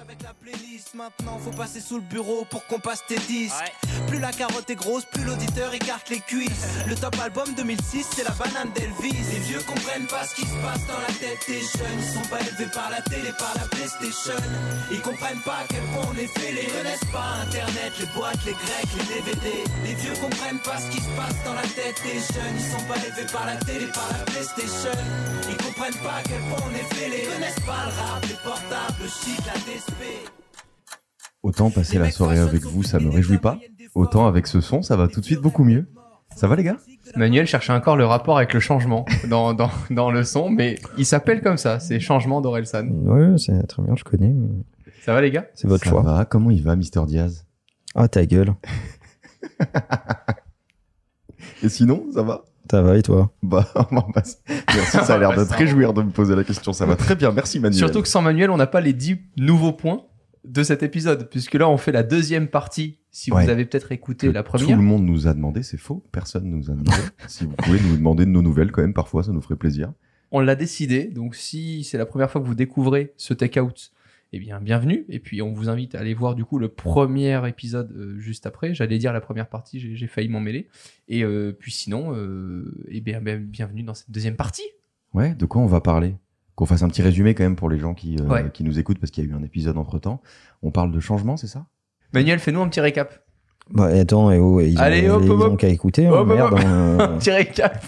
avec la playlist. Maintenant faut passer sous le bureau pour qu'on passe tes disques. Plus la carotte est grosse plus l'auditeur écarte les cuisses. Le top album 2006 c'est la banane d'Elvis. Les vieux comprennent pas ce qui se passe dans la tête des jeunes. Ils sont pas élevés par la télé par la playstation. Ils comprennent pas à quel point on est fêlés ils connaissent pas internet les boîtes les grecs les DVD les vieux comprennent pas ce qui se passe dans la tête des jeunes. Ils sont pas élevés par la télé par la playstation. Ils comprennent pas à quel point on est fêlés ils connaissent pas le rap les portables Autant passer la soirée avec vous, ça me réjouit pas. Autant avec ce son, ça va tout de suite beaucoup mieux. Ça va les gars? Manuel cherchait encore le rapport avec le changement dans, dans, dans le son, mais il s'appelle comme ça, c'est Changement d'Orelsan. Ouais, c'est très bien, je connais, mais Ça va les gars? C'est votre Ça choix. va Comment il va, Mister Diaz? Ah, ta gueule. Et sinon, ça va? Ça va et toi Bah, merci, ça a l'air de te réjouir de me poser la question. Ça va très bien, merci Manuel. Surtout que sans Manuel, on n'a pas les 10 nouveaux points de cet épisode, puisque là, on fait la deuxième partie. Si Ouais. vous avez peut-être écouté Que la Tout première, le monde nous a demandé, c'est faux. Personne nous a demandé. si vous pouvez nous demander de nos nouvelles quand même, parfois, ça nous ferait plaisir. on l'a décidé. Donc, si c'est la première fois que vous découvrez ce take-out, eh bien, bienvenue. Et puis, on vous invite à aller voir du coup le premier épisode euh, juste après. J'allais dire la première partie, j'ai j'ai failli m'en mêler. Et euh, puis, sinon, euh, eh bien, ben, bienvenue dans cette deuxième partie. Ouais, de quoi on va parler? Qu'on fasse un petit résumé quand même pour les gens qui, euh, Ouais. qui nous écoutent parce qu'il y a eu un épisode entre temps. On parle de changement, c'est ça? Manuel, fais-nous un petit récap. Bah, et attends, et oh, ils ont, Allez, hop, ils hop, ont hop. qu'à écouter. hein, merde, hop. hein, Un petit récap.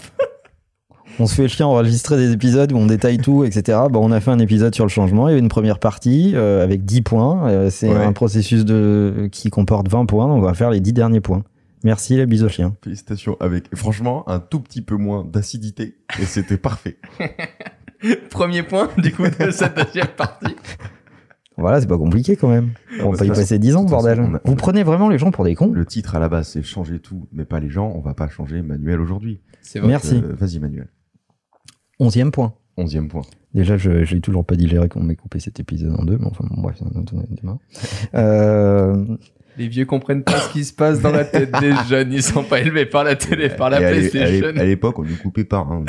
On se fait chier à enregistrer des épisodes où on détaille tout, etc. Bah, on a fait un épisode sur le changement. Il y a eu une première partie euh, avec 10 points. Euh, c'est Ouais. un processus de qui comporte 20 points. Donc, on va faire les 10 derniers points. Merci les bisous chiens. Félicitations. Avec, franchement, un tout petit peu moins d'acidité. Et c'était parfait. Premier point, du coup, de cette deuxième partie. Voilà, c'est pas compliqué quand même. On bah, va y passer 10 ans, bordel. façon, on a- Vous prenez vraiment les gens pour des cons Le titre à la base, c'est changer tout, mais pas les gens. On va pas changer Manuel aujourd'hui. C'est vrai. Merci. Euh, Vas-y, Manuel. Onzième point. Onzième point. Déjà, je, l'ai toujours pas digéré qu'on m'ait coupé cet épisode en deux, mais enfin, bon, bref, un débat. Euh, Les vieux comprennent pas ce qui se passe dans la tête des jeunes. Ils sont pas élevés par la télé, par la Et PlayStation. À l'époque, on nous coupait pas. Hein.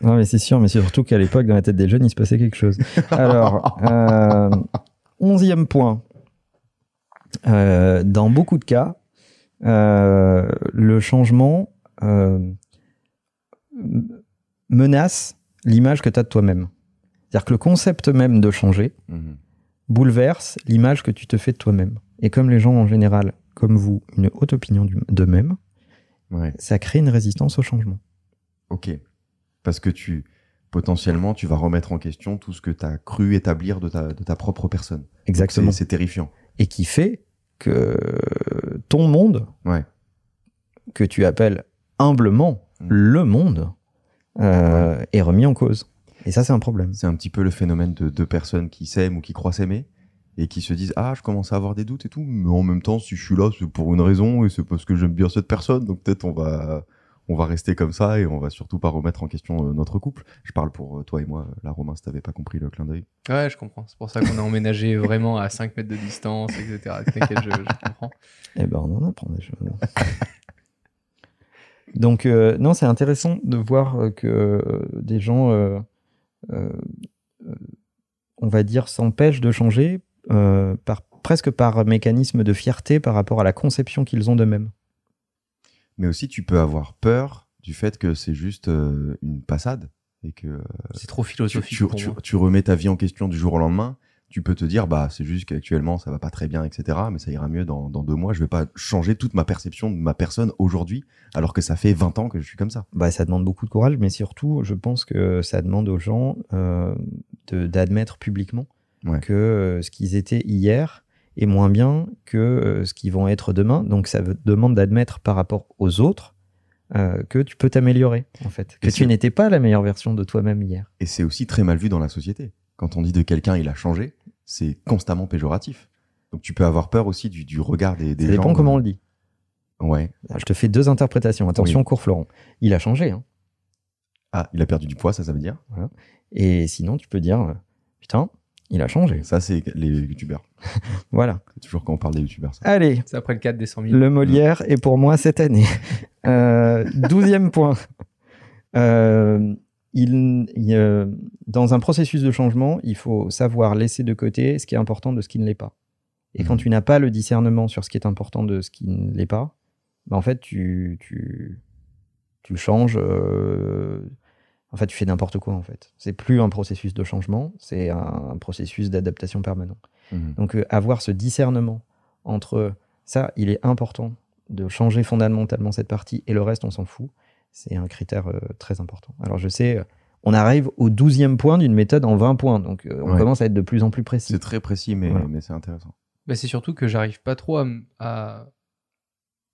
non, mais c'est sûr, mais c'est surtout qu'à l'époque, dans la tête des jeunes, il se passait quelque chose. Alors, euh, onzième point. Euh, dans beaucoup de cas, euh, le changement euh, menace l'image que tu as de toi-même. C'est-à-dire que le concept même de changer Mhm. bouleverse l'image que tu te fais de toi-même. Et comme les gens en général, comme vous, une haute opinion d'eux-mêmes, Ouais. ça crée une résistance au changement. Ok. Parce que tu, potentiellement, tu vas remettre en question tout ce que tu as cru établir de ta, de ta propre personne. Exactement. C'est terrifiant. Et qui fait que ton monde, Ouais. que tu appelles humblement Mm. le monde, euh, est remis en cause. Et ça, c'est un problème. C'est un petit peu le phénomène de deux personnes qui s'aiment ou qui croient s'aimer et qui se disent ah je commence à avoir des doutes et tout mais en même temps si je suis là c'est pour une raison et c'est parce que j'aime bien cette personne donc peut-être on va on va rester comme ça et on va surtout pas remettre en question euh, notre couple je parle pour euh, toi et moi la Romain si t'avais pas compris le clin d'œil Ouais, je comprends. C'est pour ça qu'on a emménagé vraiment à 5 mètres de distance, etc. T'inquiète, je, je comprends. Eh ben, on en apprend des choses. Donc, euh, non, c'est intéressant de voir euh, que euh, des gens, euh, euh, euh, on va dire, s'empêchent de changer euh, par, presque par mécanisme de fierté par rapport à la conception qu'ils ont d'eux-mêmes. mais aussi tu peux avoir peur du fait que c'est juste euh, une passade et que euh, C'est trop tu, philosophique tu, pour tu- moi. tu remets ta vie en question du jour au lendemain tu peux te dire bah c'est juste qu'actuellement ça va pas très bien etc mais ça ira mieux dans, dans deux mois je vais pas changer toute ma perception de ma personne aujourd'hui alors que ça fait 20 ans que je suis comme ça Bah, ça demande beaucoup de courage, mais surtout, je pense que ça demande aux gens euh, d'admettre publiquement Ouais. que euh, ce qu'ils étaient hier est moins bien que euh, ce qu'ils vont être demain. Donc, ça demande d'admettre par rapport aux autres euh, que tu peux t'améliorer, en fait. Que tu n'étais pas la meilleure version de toi-même hier. Et c'est aussi très mal vu dans la société. Quand on dit de quelqu'un il a changé, c'est constamment péjoratif. Donc tu peux avoir peur aussi du, du regard des, des ça gens. dépend comment on le dit. Ouais. Alors, je te fais deux interprétations. Attention, Oui. cours Florent. Il a changé. Hein. Ah, il a perdu du poids, ça, ça veut dire? Et sinon, tu peux dire, euh, putain, il a changé. Ça, c'est les youtubeurs. Voilà. C'est toujours quand on parle des youtubeurs. Ça. Allez, C'est après le 4 des 100 000. Le Molière est pour moi cette année. Euh, douzième point. Euh, il, il, euh, dans un processus de changement, il faut savoir laisser de côté ce qui est important de ce qui ne l'est pas. Et quand Mhm. tu n'as pas le discernement sur ce qui est important de ce qui ne l'est pas, bah en fait, tu, tu, tu changes. euh, en fait, tu fais n'importe quoi, en fait. C'est plus un processus de changement, c'est un, processus d'adaptation permanent. Mhm. Donc, euh, avoir ce discernement entre ça, il est important de changer fondamentalement cette partie et le reste, on s'en fout, c'est un critère euh, très important. Alors, je sais, euh, on arrive au douzième point d'une méthode en 20 points, donc euh, on Ouais. commence à être de plus en plus précis. C'est très précis, mais, Voilà. mais c'est intéressant. Bah, c'est surtout que j'arrive pas trop à, à,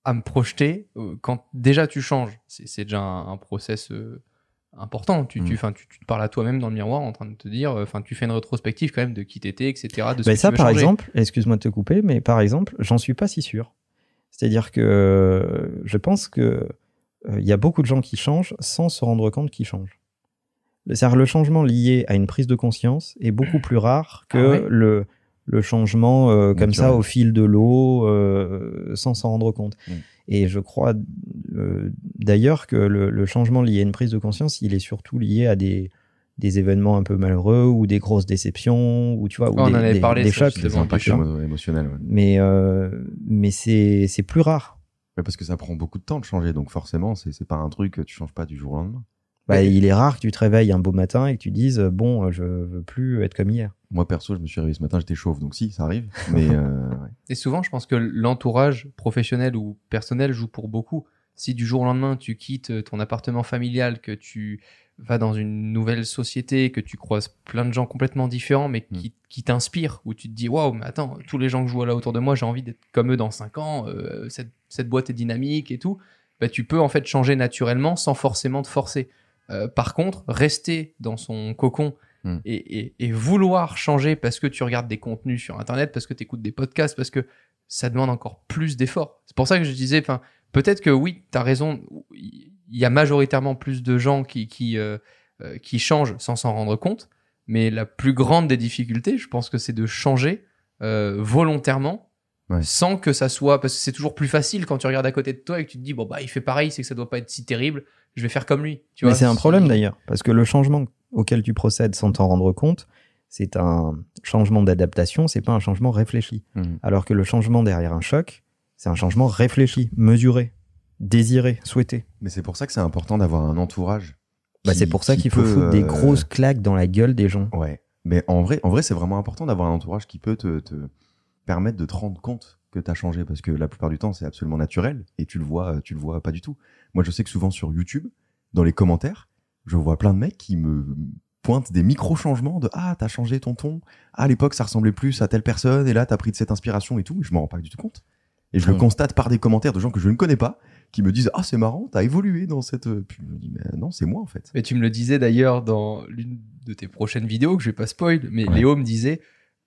à me projeter quand déjà tu changes. C'est c'est déjà un, un process euh, important. Tu, tu, Mm. 'fin, tu, tu te parles à toi-même dans le miroir en train de te dire, enfin, tu fais une rétrospective quand même de qui t'étais, etc. De ce Ben que ça, tu veux par changer. exemple, excuse-moi de te couper, mais par exemple, j'en suis pas si sûr. C'est-à-dire que je pense que euh, il y a beaucoup de gens qui changent sans se rendre compte qu'ils changent. C'est-à-dire le changement lié à une prise de conscience est beaucoup plus rare que Ah ouais le, le changement euh, comme ça au fil de l'eau euh, sans s'en rendre compte. Mm. Et je crois euh, d'ailleurs que le, le changement lié à une prise de conscience, il est surtout lié à des, des événements un peu malheureux ou des grosses déceptions ou tu vois ou Oh, on des, en avait des- parlé, des chocs. justement. C'est un impact chiant. émo- émotionnel. ouais. Mais euh, mais c'est c'est plus rare. Ouais, parce que ça prend beaucoup de temps de changer, donc forcément, c'est c'est pas un truc que tu changes pas du jour au lendemain. Bah, il est rare que tu te réveilles un beau matin et que tu dises euh, bon euh, je veux plus être comme hier. Moi, perso, je me suis réveillé ce matin, j'étais chauve, donc si, ça arrive. Mais euh, ouais. Et souvent, je pense que l'entourage professionnel ou personnel joue pour beaucoup. Si du jour au lendemain, tu quittes ton appartement familial, que tu vas dans une nouvelle société, que tu croises plein de gens complètement différents, mais qui, qui t'inspirent, où tu te dis, waouh, mais attends, tous les gens que je vois là autour de moi, j'ai envie d'être comme eux dans 5 ans, euh, cette, cette boîte est dynamique et tout, bah, tu peux en fait changer naturellement sans forcément te forcer. Euh, par contre, rester dans son cocon Mm. et, et- et vouloir changer parce que tu regardes des contenus sur Internet, parce que tu écoutes des podcasts, parce que ça demande encore plus d'efforts. C'est pour ça que je disais, peut-être que oui, tu as raison, il y a majoritairement plus de gens qui, qui, euh, euh, qui changent sans s'en rendre compte, mais la plus grande des difficultés, je pense que c'est de changer euh, volontairement. Ouais. Sans que ça soit, parce que c'est toujours plus facile quand tu regardes à côté de toi et que tu te dis, bon, bah, il fait pareil, c'est que ça doit pas être si terrible, je vais faire comme lui. Tu Mais vois, c'est un problème d'ailleurs parce que le changement auquel tu procèdes sans t'en rendre compte, c'est un changement d'adaptation, c'est pas un changement réfléchi. Mhm. Alors que le changement derrière un choc, c'est un changement réfléchi, mesuré, désiré, souhaité. Mais c'est pour ça que c'est important d'avoir un entourage. Bah, c'est pour ça qui qu'il faut foutre des euh, grosses claques dans la gueule des gens. Ouais. Mais en vrai, en vrai c'est vraiment important d'avoir un entourage qui peut te, te permettre de te rendre compte que tu as changé parce que la plupart du temps, c'est absolument naturel et tu le vois, tu le vois pas du tout. Moi, je sais que souvent sur YouTube, dans les commentaires, je vois plein de mecs qui me pointent des micro-changements de Ah, t'as changé ton ton. Ah, à l'époque, ça ressemblait plus à telle personne et là, t'as pris de cette inspiration et tout. Et je m'en rends pas du tout compte. Et je le constate par des commentaires de gens que je ne connais pas qui me disent Ah, c'est marrant, t'as évolué dans cette. Puis je me dis Mais non, c'est moi en fait. Mais tu me le disais d'ailleurs dans l'une de tes prochaines vidéos, que je vais pas spoil, mais Ouais. Léo me disait,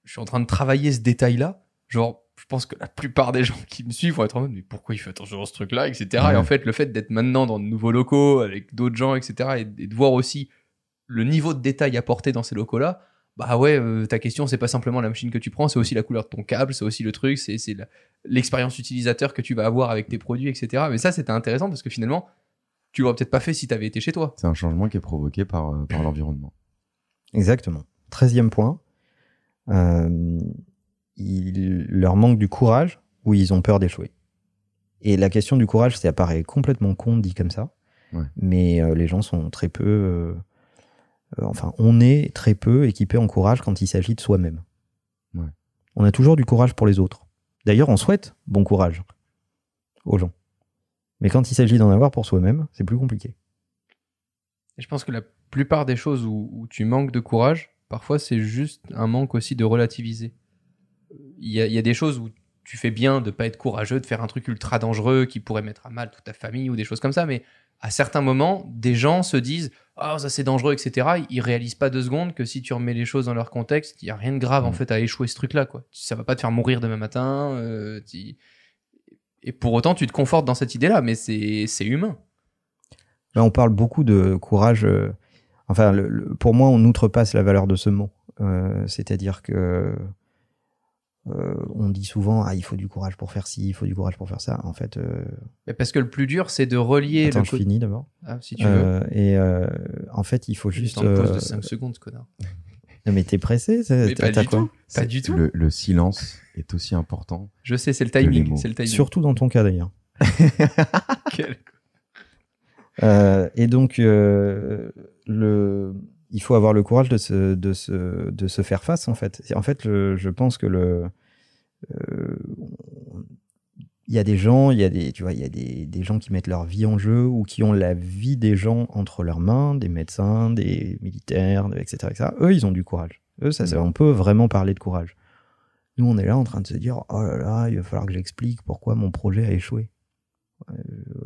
je suis en train de travailler ce détail-là. Genre, je pense que la plupart des gens qui me suivent vont être en mode, mais pourquoi il fait attention à ce truc-là, etc. Ouais. Et en fait, le fait d'être maintenant dans de nouveaux locaux, avec d'autres gens, etc., et, et de voir aussi le niveau de détail apporté dans ces locaux-là, bah ouais, euh, ta question, c'est pas simplement la machine que tu prends, c'est aussi la couleur de ton câble, c'est aussi le truc, c'est l'expérience utilisateur que tu vas avoir avec tes produits, etc. Mais ça, c'était intéressant parce que finalement, tu l'aurais peut-être pas fait si t'avais été chez toi. C'est un changement qui est provoqué par, euh, par l'environnement. Exactement. Treizième point, euh, il leur manque du courage ou ils ont peur d'échouer. Et la question du courage, ça paraît complètement con dit comme ça, Ouais. mais euh, les gens sont très peu, euh, euh, enfin, on est très peu équipé en courage quand il s'agit de soi-même. Ouais. On a toujours du courage pour les autres. D'ailleurs, on souhaite bon courage aux gens. Mais quand il s'agit d'en avoir pour soi-même, c'est plus compliqué. Et je pense que la plupart des choses où, où tu manques de courage, parfois c'est juste un manque aussi de relativiser. Il y a, il y a des choses où tu fais bien de pas être courageux, de faire un truc ultra dangereux qui pourrait mettre à mal toute ta famille ou des choses comme ça, mais à certains moments, des gens se disent Ah, ça c'est dangereux, etc. Ils réalisent pas deux secondes que si tu remets les choses dans leur contexte, il y a rien de grave en Mm. fait à échouer ce truc-là. quoi. Ça va pas te faire mourir demain matin. euh, Et pour autant, tu te confortes dans cette idée-là, mais c'est c'est humain. Là, on parle beaucoup de courage. euh, enfin, le- le- pour moi, on outrepasse la valeur de ce mot. Euh, C'est-à-dire que euh, on dit souvent ah il faut du courage pour faire ci, il faut du courage pour faire ça. En fait, euh, Mais parce que le plus dur, c'est de relier attends, le je côté. finis d'abord. Ah, si tu veux. Euh, et euh, en fait, il faut Juste en pause de 5 secondes, connard. non, mais t'es pressé Mais pas du quoi tout. Pas C'est- du tout. Le, le silence est aussi important. Je sais, c'est le timing. C'est le timing. Surtout dans ton cas d'ailleurs. Quel- Euh, et donc, euh, le, il faut avoir le courage de se, de se, de se faire face, en fait. Et En fait, je, je pense que le. euh, il y a des gens, il y a des, tu vois, il y a des, des gens qui mettent leur vie en jeu ou qui ont la vie des gens entre leurs mains, des médecins, des militaires, etc., etc. Eux, ils ont du courage. Eux, ça, ça- on peut vraiment parler de courage. Nous, on est là en train de se dire, oh là là, il va falloir que j'explique pourquoi mon projet a échoué.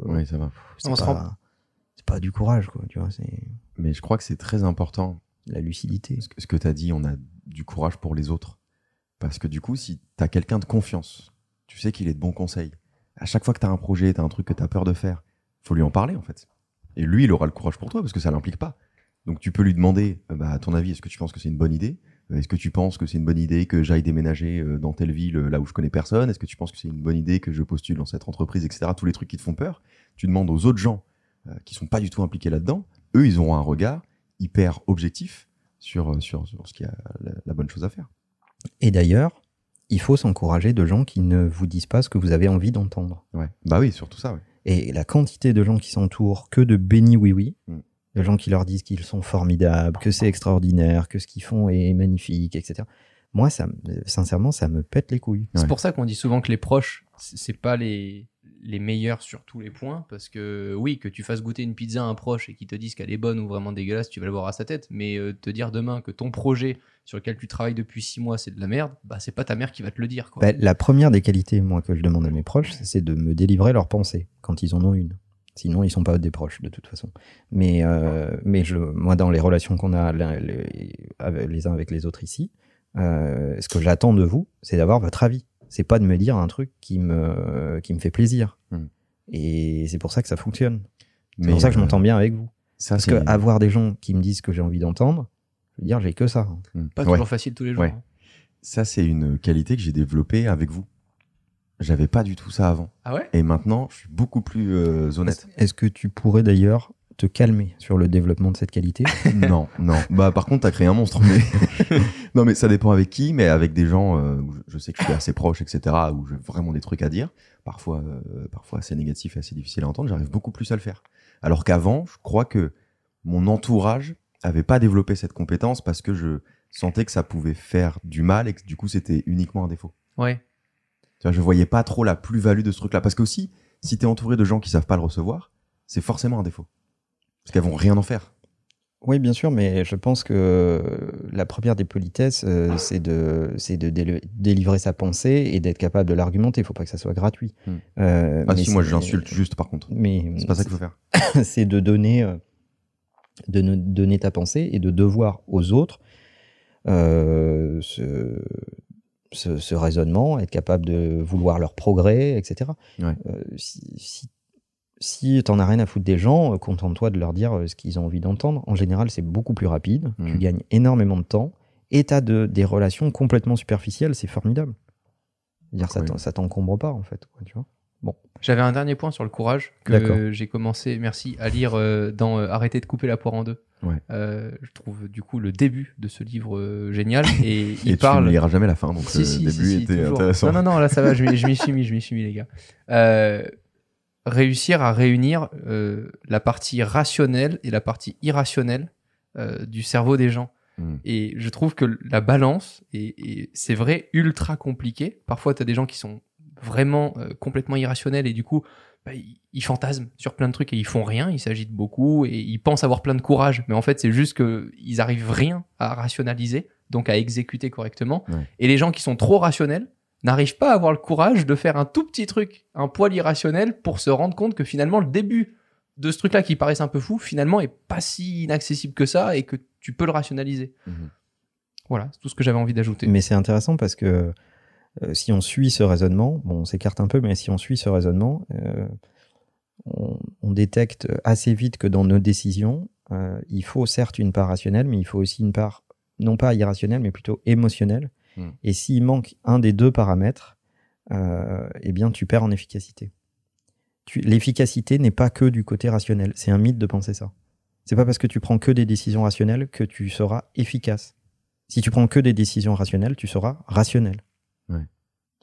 Oui, ça va. On se c'est pas du courage, quoi. Tu vois, c'est Mais je crois que c'est très important la lucidité. ce que, tu as dit, on a du courage pour les autres. Parce que du coup, si tu as quelqu'un de confiance, tu sais qu'il est de bons conseils. À chaque fois que tu as un projet, tu as un truc que tu as peur de faire, faut lui en parler en fait. Et lui, il aura le courage pour toi parce que ça l'implique pas. Donc tu peux lui demander, euh, bah, à ton avis, est-ce que tu penses que c'est une bonne idée? Euh, Est-ce que tu penses que c'est une bonne idée que j'aille déménager euh, dans telle ville euh, là où je connais personne? Est-ce que tu penses que c'est une bonne idée que je postule dans cette entreprise, etc. Tous les trucs qui te font peur. Tu demandes aux autres gens qui sont pas du tout impliqués là-dedans. Eux, ils auront un regard hyper objectif sur, euh, sur, sur ce qui a la, la bonne chose à faire. Et d'ailleurs, il faut s'encourager de gens qui ne vous disent pas ce que vous avez envie d'entendre. Ouais. Bah oui, surtout ça. Ouais. Et la quantité de gens qui s'entourent que de béni oui oui, Mm. de gens qui leur disent qu'ils sont formidables, que c'est extraordinaire, que ce qu'ils font est magnifique, etc. Moi, ça, me- sincèrement, ça me pète les couilles. C'est Ouais. pour ça qu'on dit souvent que les proches, c'est pas les, les meilleurs sur tous les points. Parce que oui, que tu fasses goûter une pizza à un proche et qu'il te dise qu'elle est bonne ou vraiment dégueulasse, tu vas le voir à sa tête. Mais euh, te dire demain que ton projet sur lequel tu travailles depuis six mois, c'est de la merde, bah c'est pas ta mère qui va te le dire. Bah, la première des qualités, moi, que je demande à mes proches, c'est de me délivrer leurs pensées, quand ils en ont une. Sinon, ils sont pas des proches, de toute façon. Mais, euh, mais je, moi, dans les relations qu'on a les uns avec les autres ici, euh, ce que j'attends de vous, c'est d'avoir votre avis. C'est pas de me dire un truc qui me, qui me fait plaisir. Hmm. Et c'est pour ça que ça fonctionne. C'est Mais pour ça que je euh, m'entends bien avec vous. Ça, Parce c'est que avoir des gens qui me disent ce que j'ai envie d'entendre, je veux dire, j'ai que ça. Hmm. Pas Ouais. toujours facile tous les jours. Ouais. hein. Ça, c'est une qualité que j'ai développée avec vous. J'avais pas du tout ça avant. Ah ouais? Et maintenant, je suis beaucoup plus euh, honnête. Est-ce que tu pourrais d'ailleurs te calmer sur le développement de cette qualité non, non. Bah, par contre, t'as créé un monstre. Mais... non, mais ça dépend avec qui, mais avec des gens euh, où je sais que je suis assez proche, etc., où j'ai vraiment des trucs à dire, parfois, euh, parfois assez négatifs et assez difficiles à entendre, j'arrive beaucoup plus à le faire. Alors qu'avant, je crois que mon entourage avait pas développé cette compétence parce que je sentais que ça pouvait faire du mal et que du coup, c'était uniquement un défaut. Ouais. Tu vois, je voyais pas trop la plus-value de ce truc-là. Parce qu'aussi, si t'es entouré de gens qui savent pas le recevoir, c'est forcément un défaut. Parce qu'elles vont rien en faire. Oui, bien sûr, mais je pense que la première des politesses, euh, c'est de, c'est de déli- délivrer sa pensée et d'être capable de l'argumenter. Il faut pas que ça soit gratuit. Hmm. Euh, Ah mais si, moi j'insulte juste par contre. Mais C'est pas ça qu'il faut faire. c'est de donner, euh, de ne- donner ta pensée et de devoir aux autres euh, ce, ce, ce raisonnement, être capable de vouloir leur progrès, etc. Ouais. Euh, si si, si t'en as rien à foutre des gens, euh, contente-toi de leur dire euh, ce qu'ils ont envie d'entendre. En général, c'est beaucoup plus rapide. Mhm. Tu gagnes énormément de temps et t'as de, des relations complètement superficielles. C'est formidable. Dire ça Oui. ça t'encombre pas en fait. Quoi, tu vois J'avais un dernier point sur le courage que j'ai commencé, merci, à lire euh, dans euh, Arrêter de couper la poire en deux. Ouais. Euh, je trouve du coup le début de ce livre génial et il Et parle. tu ne liras jamais la fin, donc Si, le si, début si, était toujours. intéressant. Non, non, non, là ça va, je m'y suis mis, je m'y suis mis, les gars. Réussir à réunir euh, la partie rationnelle et la partie irrationnelle euh, du cerveau des gens. Mm. Et je trouve que la balance, et, et c'est vrai, ultra compliqué. Parfois, tu as des gens qui sont vraiment euh, complètement irrationnels et du coup, bah, ils, ils fantasment sur plein de trucs et ils font rien, ils s'agitent beaucoup et ils pensent avoir plein de courage. Mais en fait, c'est juste qu'ils arrivent rien à rationaliser, donc à exécuter correctement. Et les gens qui sont trop rationnels n'arrivent pas à avoir le courage de faire un tout petit truc, un poil irrationnel, pour se rendre compte que finalement, le début de ce truc-là qui paraissait un peu fou, finalement, est pas si inaccessible que ça et que tu peux le rationaliser. Mhm. Voilà, c'est tout ce que j'avais envie d'ajouter. Mais c'est intéressant parce que euh, si on suit ce raisonnement, bon, on s'écarte un peu, mais si on suit ce raisonnement, euh, on, on détecte assez vite que dans nos décisions, euh, il faut certes une part rationnelle, mais il faut aussi une part non pas irrationnelle, mais plutôt émotionnelle. Mm. Et s'il manque un des deux paramètres, euh, eh bien, tu perds en efficacité. L'efficacité n'est pas que du côté rationnel. C'est un mythe de penser ça. C'est pas parce que tu prends que des décisions rationnelles que tu seras efficace. Si tu prends que des décisions rationnelles, tu seras rationnel.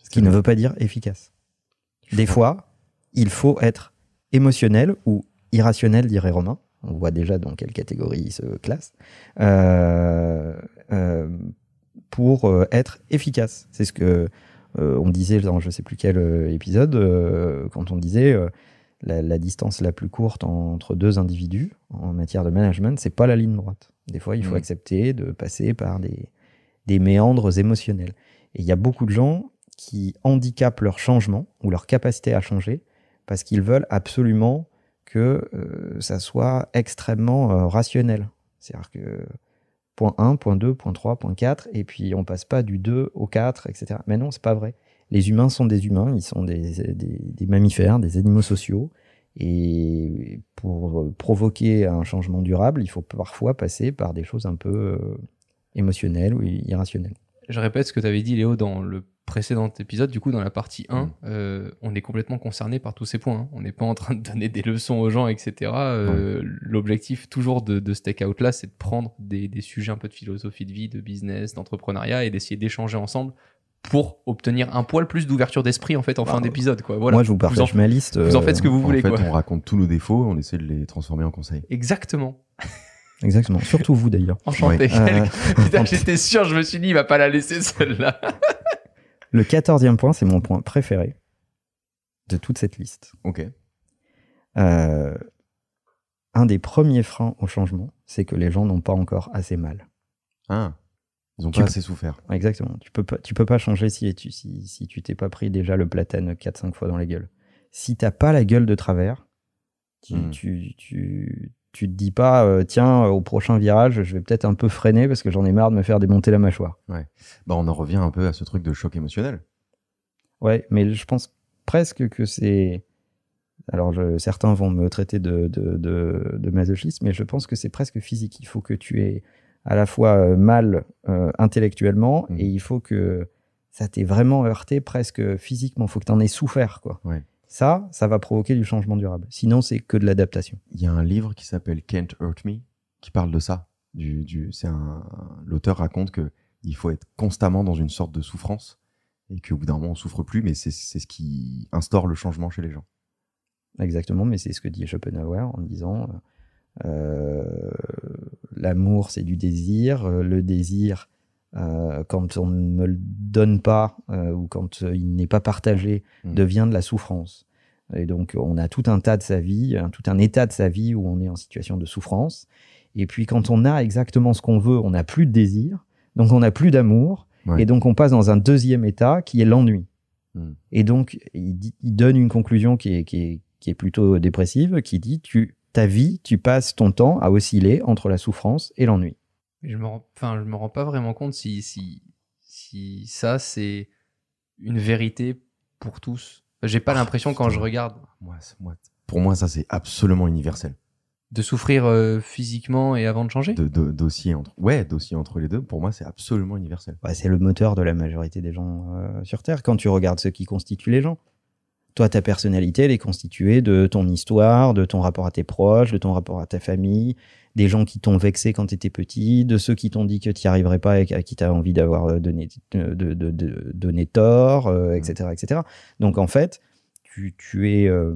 Ce qui ne veut pas dire efficace. Des fois, il faut être émotionnel ou irrationnel, dirait Romain. On voit déjà dans quelle catégorie il se classe. Euh, euh, pour euh, être efficace. C'est ce que euh, on disait dans je sais plus quel euh, épisode, quand on disait la, la distance la plus courte entre deux individus en matière de management, c'est pas la ligne droite. Des fois, il faut Mhm. accepter de passer par des, des méandres émotionnels. Et il y a beaucoup de gens qui handicapent leur changement ou leur capacité à changer parce qu'ils veulent absolument que euh, ça soit extrêmement euh, rationnel. C'est-à-dire que point 1, point 2, point 3, point 4, et puis on passe pas du 2 au 4, etc. Mais non, c'est pas vrai. Les humains sont des humains, ils sont des, des, mammifères, des animaux sociaux. Et pour provoquer un changement durable, il faut parfois passer par des choses un peu euh, émotionnelles ou irrationnelles. Je répète ce que tu avais dit, Léo, dans le précédent épisode. Du coup, dans la partie 1, Mm. euh, on est complètement concerné par tous ces points. hein. On n'est pas en train de donner des leçons aux gens, etc. Euh, L'objectif, toujours, de, de ce take-out-là, c'est de prendre des, des sujets un peu de philosophie de vie, de business, d'entrepreneuriat et d'essayer d'échanger ensemble pour obtenir un poil plus d'ouverture d'esprit, en fait, en fin Ah, d'épisode. quoi. Voilà. Moi, je vous partage en, ma liste. vous en euh, faites ce que vous En voulez, fait, quoi. on raconte tous nos défauts, on essaie de les transformer en conseils. Exactement. Exactement. Surtout vous d'ailleurs. Enchanté. Euh, Putain, j'étais sûr, je me suis dit, il va pas la laisser celle-là. Le quatorzième point, c'est mon point préféré de toute cette liste. Ok. Euh, un des premiers freins au changement, c'est que les gens n'ont pas encore assez mal. Ah, ils ont Tu pas peux- assez souffert. Exactement. Tu peux pas, tu peux pas changer si tu si, si tu t'es pas pris déjà le platane 4-5 fois dans la gueule. Si t'as pas la gueule de travers, tu, Mm. tu, tu, tu te dis pas, euh, tiens, au prochain virage, je vais peut-être un peu freiner parce que j'en ai marre de me faire démonter la mâchoire. Bah, on en revient un peu à ce truc de choc émotionnel. Ouais, mais je pense presque que c'est. Alors, je- certains vont me traiter de, de, de, de masochiste, mais je pense que c'est presque physique. Il faut que tu aies à la fois euh, mal euh, intellectuellement Mhm. et il faut que ça t'ait vraiment heurté presque physiquement. Il faut que tu en aies souffert, quoi. Ouais. Ça, ça va provoquer du changement durable. Sinon, c'est que de l'adaptation. Il y a un livre qui s'appelle Can't Hurt Me qui parle de ça. Du, du, c'est un, l'auteur raconte que il faut être constamment dans une sorte de souffrance et qu'au bout d'un moment on souffre plus, mais c'est, c'est ce qui instaure le changement chez les gens. Exactement, mais c'est ce que dit Schopenhauer en disant euh, l'amour c'est du désir, euh, le désir euh, quand on ne me le donne pas euh, ou quand euh, il n'est pas partagé Mm. devient de la souffrance. Et donc on a tout un tas de sa vie, un- tout un état de sa vie où on est en situation de souffrance. Et puis quand on a exactement ce qu'on veut, on n'a plus de désir, donc on n'a plus d'amour, Ouais. et donc on passe dans un deuxième état qui est l'ennui. Mm. Et donc, il, dit- il donne une conclusion qui est, qui est, qui est plutôt dépressive, qui dit tu, ta vie, tu passes ton temps à osciller entre la souffrance et l'ennui. Je me rends, enfin, je me rends pas vraiment compte si, si, si ça, c'est une vérité pour tous. J'ai pas Ah, l'impression quand je regarde Moi, c'est- moi, pour moi, ça c'est absolument universel. de souffrir euh, physiquement et avant de changer? De, de, dossier entre, ouais, dossier entre les deux. Pour moi, c'est absolument universel. Ouais, c'est le moteur de la majorité des gens euh, sur Terre. Quand tu regardes ce qui constitue les gens, toi, ta personnalité, elle est constituée de ton histoire, de ton rapport à tes proches, de ton rapport à ta famille, des gens qui t'ont vexé quand tu étais petit, de ceux qui t'ont dit que tu n'y arriverais pas et à qui tu as envie d'avoir euh, donné, de, de, de- donné tort, euh, etc., etc. Donc, en fait, tu, tu, es, euh,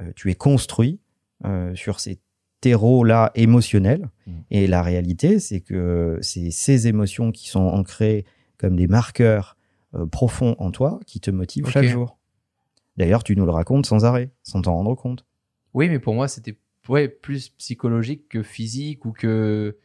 euh, tu es construit euh, sur ces terreaux-là émotionnels. Mm. Et la réalité, c'est que c'est ces émotions qui sont ancrées comme des marqueurs euh, profonds en toi qui te motivent chaque jour. D'ailleurs, tu nous le racontes sans arrêt, sans t'en rendre compte. Oui, mais pour moi, c'était ouais, plus psychologique que physique ou que.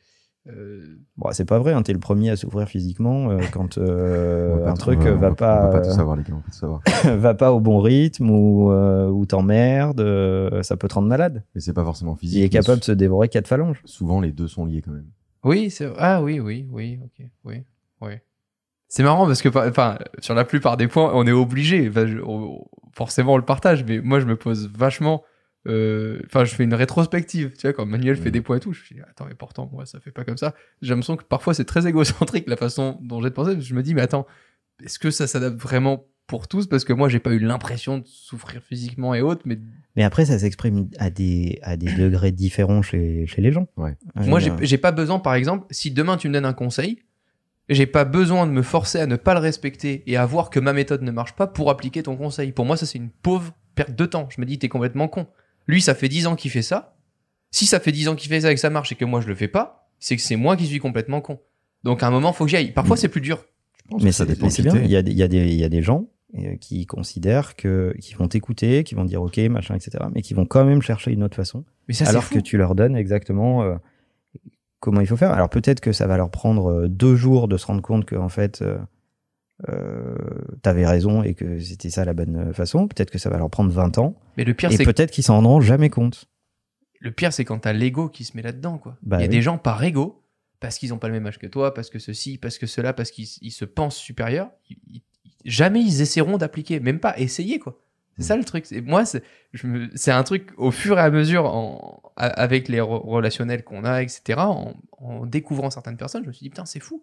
euh, Bon, c'est pas vrai, hein, t'es le premier à souffrir physiquement euh, quand euh, un truc euh, on va on va pas tout euh, savoir, les gars, on va pas tout savoir. va pas au bon rythme ou, euh, ou t'emmerdes, euh, ça peut te rendre malade. Mais c'est pas forcément physique. Il est capable de se dévorer quatre phalanges. Souvent, les deux sont liés quand même. Oui, c'est ah oui, oui, oui, ok, oui, oui. C'est marrant parce que, enfin, sur la plupart des points, on est obligé. Enfin, forcément, on le partage, mais moi, je me pose vachement euh, enfin, je fais une rétrospective, tu vois, quand Manuel fait Mm. des points et tout, je me dis, attends, mais pourtant, moi, ça fait pas comme ça. J'ai l'impression que parfois, c'est très égocentrique la façon dont j'ai de penser. parce que Je me dis, mais attends, est-ce que ça s'adapte vraiment pour tous? Parce que moi, j'ai pas eu l'impression de souffrir physiquement et autres, mais Mais après, ça s'exprime à des, à des degrés différents chez, chez les gens. Ouais. Moi, j'ai j'ai pas besoin, par exemple, si demain tu me donnes un conseil, j'ai pas besoin de me forcer à ne pas le respecter et à voir que ma méthode ne marche pas pour appliquer ton conseil. Pour moi, ça, c'est une pauvre perte de temps. Je me dis, t'es complètement con. Lui, ça fait 10 ans qu'il fait ça. Si ça fait 10 ans qu'il fait ça et que ça marche et que moi, je le fais pas, c'est que c'est moi qui suis complètement con. Donc, à un moment, faut que j'y aille. Parfois, c'est plus dur. Je pense Mais ça dépend c'est bien. Il y a, des- il y, a des- il y a des gens euh, qui considèrent que, qui vont t'écouter, qui vont dire ok, machin, etc. Mais qui vont quand même chercher une autre façon. Mais ça, alors fou. que tu leur donnes exactement euh, comment il faut faire. Alors peut-être que ça va leur prendre euh, deux jours de se rendre compte que en fait euh, euh, t'avais raison et que c'était ça la bonne façon. Peut-être que ça va leur prendre 20 ans. Mais le pire, Et c'est peut-être qu'ils s'en rendront jamais compte. le pire, c'est quand t'as l'ego qui se met là-dedans, quoi. Bah Il y a oui. des gens par ego, parce qu'ils ont pas le même âge que toi, parce que ceci, parce que cela, parce qu'ils ils se pensent supérieurs, ils- ils- jamais ils essaieront d'appliquer, même pas essayer, quoi. C'est ça le truc. C'est- Moi, c'est un truc au fur et à mesure, en, avec les re- relationnels qu'on a, etc., en, en découvrant certaines personnes, je me suis dit, putain, c'est fou.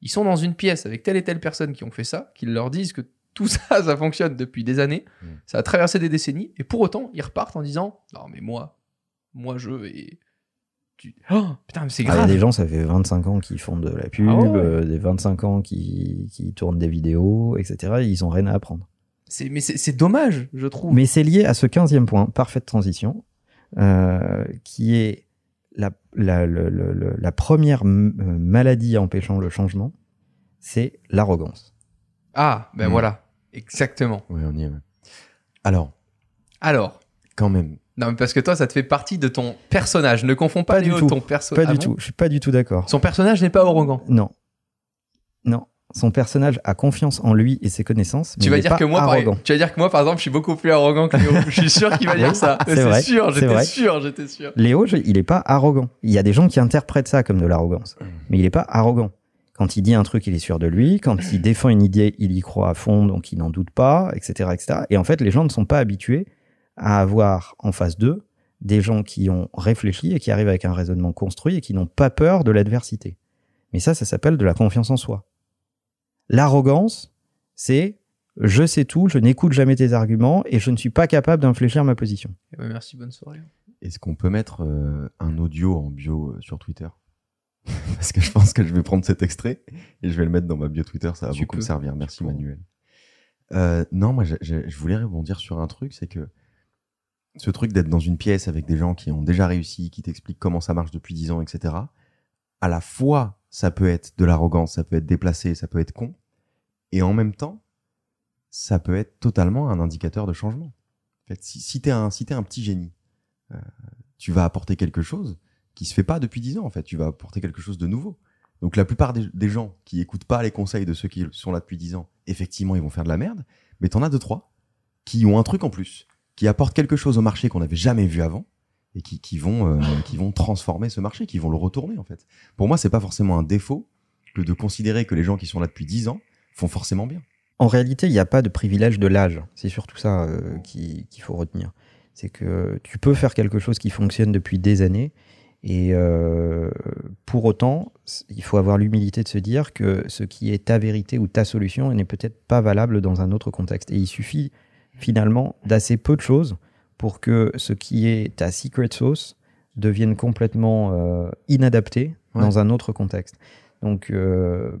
Ils sont dans une pièce avec telle et telle personne qui ont fait ça, qui leur disent que tout ça, ça fonctionne depuis des années, Mm. ça a traversé des décennies, et pour autant, ils repartent en disant, non, mais moi, moi, je et tu... Oh, putain, mais c'est Ah, Il y a grave. des gens, ça fait 25 ans qu'ils font de la pub, Ah ouais. euh, des 25 ans qui, qui tournent des vidéos, etc. et ils ont rien à apprendre. C'est, mais c'est, c'est dommage, je trouve. Mais c'est lié à ce 15e point, parfaite transition, euh, qui est la, la, le- le- le- la première m- euh, maladie empêchant le changement, c'est l'arrogance. Ah, ben Mm. voilà, exactement. Ouais, on y est. Alors, Alors, quand même, non, mais parce que toi, ça te fait partie de ton personnage. Ne confonds pas, Pas du Léo, tout. ton personnage. Pas du tout, je suis pas du tout d'accord. Son personnage n'est pas arrogant. Non. Non. Son personnage a confiance en lui et ses connaissances. mais Tu vas dire que moi, par... arrogant. tu vas dire que moi, par exemple, je suis beaucoup plus arrogant que Léo. je suis sûr qu'il va dire ça. c'est sûr, j'étais sûr, j'étais sûr. Léo, je- il est pas arrogant. Il y a des gens qui interprètent ça comme de l'arrogance, mais il est pas arrogant. Quand il dit un truc, il est sûr de lui. Quand il défend une idée, il y croit à fond, donc il n'en doute pas, etc., etc. Et en fait, les gens ne sont pas habitués à avoir en face d'eux des gens qui ont réfléchi et qui arrivent avec un raisonnement construit et qui n'ont pas peur de l'adversité. Mais ça, ça s'appelle de la confiance en soi. L'arrogance, c'est je sais tout, je n'écoute jamais tes arguments et je ne suis pas capable d'infléchir ma position. Eh ben, merci, bonne soirée. est-ce qu'on peut mettre euh, un audio en bio euh, sur Twitter? Parce que je pense que je vais prendre cet extrait et je vais le mettre dans ma bio Twitter, ça va Tu beaucoup me servir. Merci. Manuel. Euh, non, moi je, je- je voulais rebondir sur un truc, c'est que ce truc d'être dans une pièce avec des gens qui ont déjà réussi, qui t'expliquent comment ça marche depuis 10 ans, etc. À la fois, ça peut être de l'arrogance, ça peut être déplacé, ça peut être con, et en même temps, ça peut être totalement un indicateur de changement. Si, t'es un, un petit génie, euh, tu vas apporter quelque chose qui se fait pas depuis 10 ans, en fait. Tu vas apporter quelque chose de nouveau. Donc la plupart des, des gens qui écoutent pas les conseils de ceux qui sont là depuis 10 ans, effectivement, ils vont faire de la merde. Mais t'en as deux, trois qui ont un truc en plus, qui apportent quelque chose au marché qu'on n'avait jamais vu avant et qui, qui vont, euh, qui vont transformer ce marché, qui vont le retourner, en fait. Pour moi, c'est pas forcément un défaut que de considérer que les gens qui sont là depuis 10 ans font forcément bien. En réalité, il n'y a pas de privilège de l'âge. C'est surtout ça euh, qui- qu'il faut retenir. C'est que tu peux faire quelque chose qui fonctionne depuis des années. Et euh, pour autant, il faut avoir l'humilité de se dire que ce qui est ta vérité ou ta solution n'est peut-être pas valable dans un autre contexte. Et il suffit finalement d'assez peu de choses pour que ce qui est ta secret sauce devienne complètement euh, inadapté Ouais. dans un autre contexte. Donc, euh,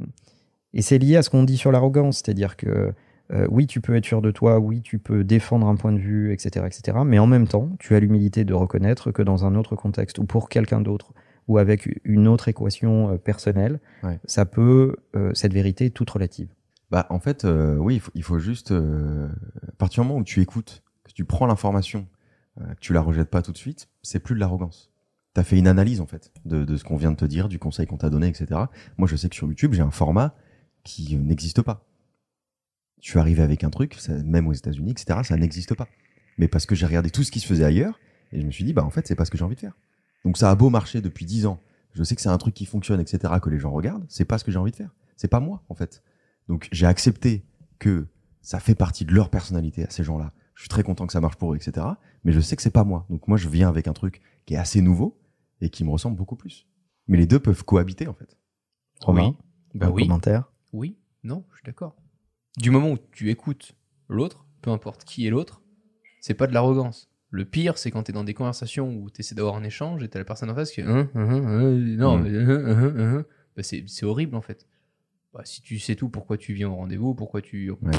et c'est lié à ce qu'on dit sur l'arrogance, c'est-à-dire que euh, oui, tu peux être sûr de toi, oui, tu peux défendre un point de vue, etc., etc. Mais en même temps, tu as l'humilité de reconnaître que dans un autre contexte ou pour quelqu'un d'autre ou avec une autre équation personnelle, Ouais. ça peut, cette vérité est toute relative. Bah, en fait, oui, il faut, il faut juste, à partir du moment où tu écoutes, que tu prends l'information, euh, que tu la rejettes pas tout de suite, c'est plus de l'arrogance. T'as fait une analyse, en fait, de, ce qu'on vient de te dire, du conseil qu'on t'a donné, etc. Moi, je sais que sur YouTube, j'ai un format qui euh, n'existe pas. Je suis arrivé avec un truc, même aux États-Unis, etc., ça n'existe pas. Mais parce que j'ai regardé tout ce qui se faisait ailleurs, et je me suis dit, bah, en fait, c'est pas ce que j'ai envie de faire. Donc, ça a beau marcher depuis 10 ans, je sais que c'est un truc qui fonctionne, etc., que les gens regardent, c'est pas ce que j'ai envie de faire. C'est pas moi, en fait. Donc j'ai accepté que ça fait partie de leur personnalité à ces gens-là. Je suis très content que ça marche pour eux, etc. Mais je sais que c'est pas moi. Donc moi, je viens avec un truc qui est assez nouveau et qui me ressemble beaucoup plus. Mais les deux peuvent cohabiter, en fait. Romain, Bah un oui. commentaire Oui, non, je suis d'accord. Du moment où tu écoutes l'autre, peu importe qui est l'autre, c'est pas de l'arrogance. Le pire, c'est quand tu es dans des conversations où tu essaies d'avoir un échange et t'as la personne en face qui est Hein, hein, hein, non, Mm. hein, hein, hein. Bah, c'est c'est horrible en fait. Bah, si tu sais tout, pourquoi tu viens au rendez-vous, pourquoi tu. Ouais.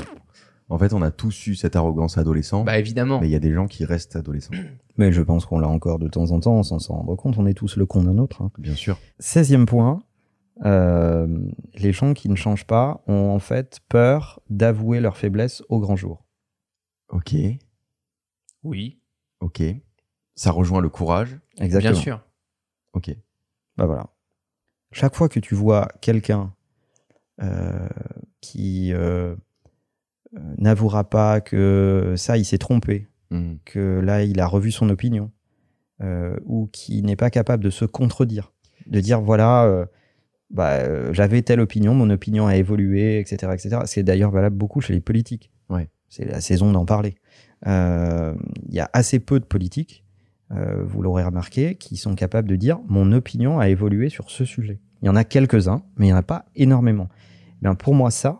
En fait, on a tous eu cette arrogance adolescent, Bah évidemment. mais il y a des gens qui restent adolescents, Mais je pense qu'on l'a encore de temps en temps sans s'en rendre compte. On est tous le con d'un autre. hein. bien sûr. 16e point. euh, les gens qui ne changent pas ont en fait peur d'avouer leur faiblesse au grand jour. Ok, Oui, ok. Ça rejoint le courage. Exactement. bien sûr. Ok. Bah voilà. Chaque fois que tu vois quelqu'un euh, qui euh, euh, n'avouera pas que ça, il s'est trompé, Hmm. que là, il a revu son opinion, euh, ou qui n'est pas capable de se contredire, de dire voilà, euh, bah, euh, j'avais telle opinion, mon opinion a évolué, etc., etc. C'est d'ailleurs valable beaucoup chez les politiques. Ouais. C'est la saison d'en parler. Euh, Il y a assez peu de politiques, euh, vous l'aurez remarqué, qui sont capables de dire mon opinion a évolué sur ce sujet. Il y en a quelques-uns, mais il n'y en a pas énormément. Eh Bien, pour moi, ça,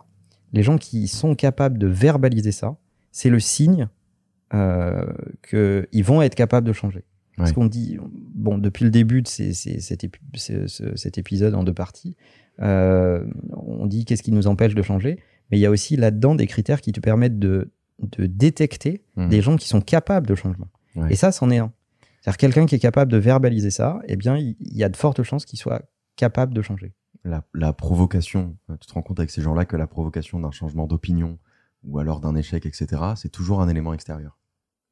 les gens qui sont capables de verbaliser ça, c'est le signe euh, qu'ils vont être capables de changer. Parce qu'on dit, bon, depuis le début de ces- ces- cet, épi- ce- ce- cet épisode en deux parties, euh, on dit qu'est-ce qui nous empêche de changer, mais il y a aussi là-dedans des critères qui te permettent de, de détecter Hmm. des gens qui sont capables de changement. Ouais. Et ça, c'en est un. C'est-à-dire quelqu'un qui est capable de verbaliser ça, eh bien, il il y a de fortes chances qu'il soit capable de changer. La, la provocation, euh, tu te rends compte avec ces gens-là que la provocation d'un changement d'opinion ou alors d'un échec, etc., c'est toujours un élément extérieur.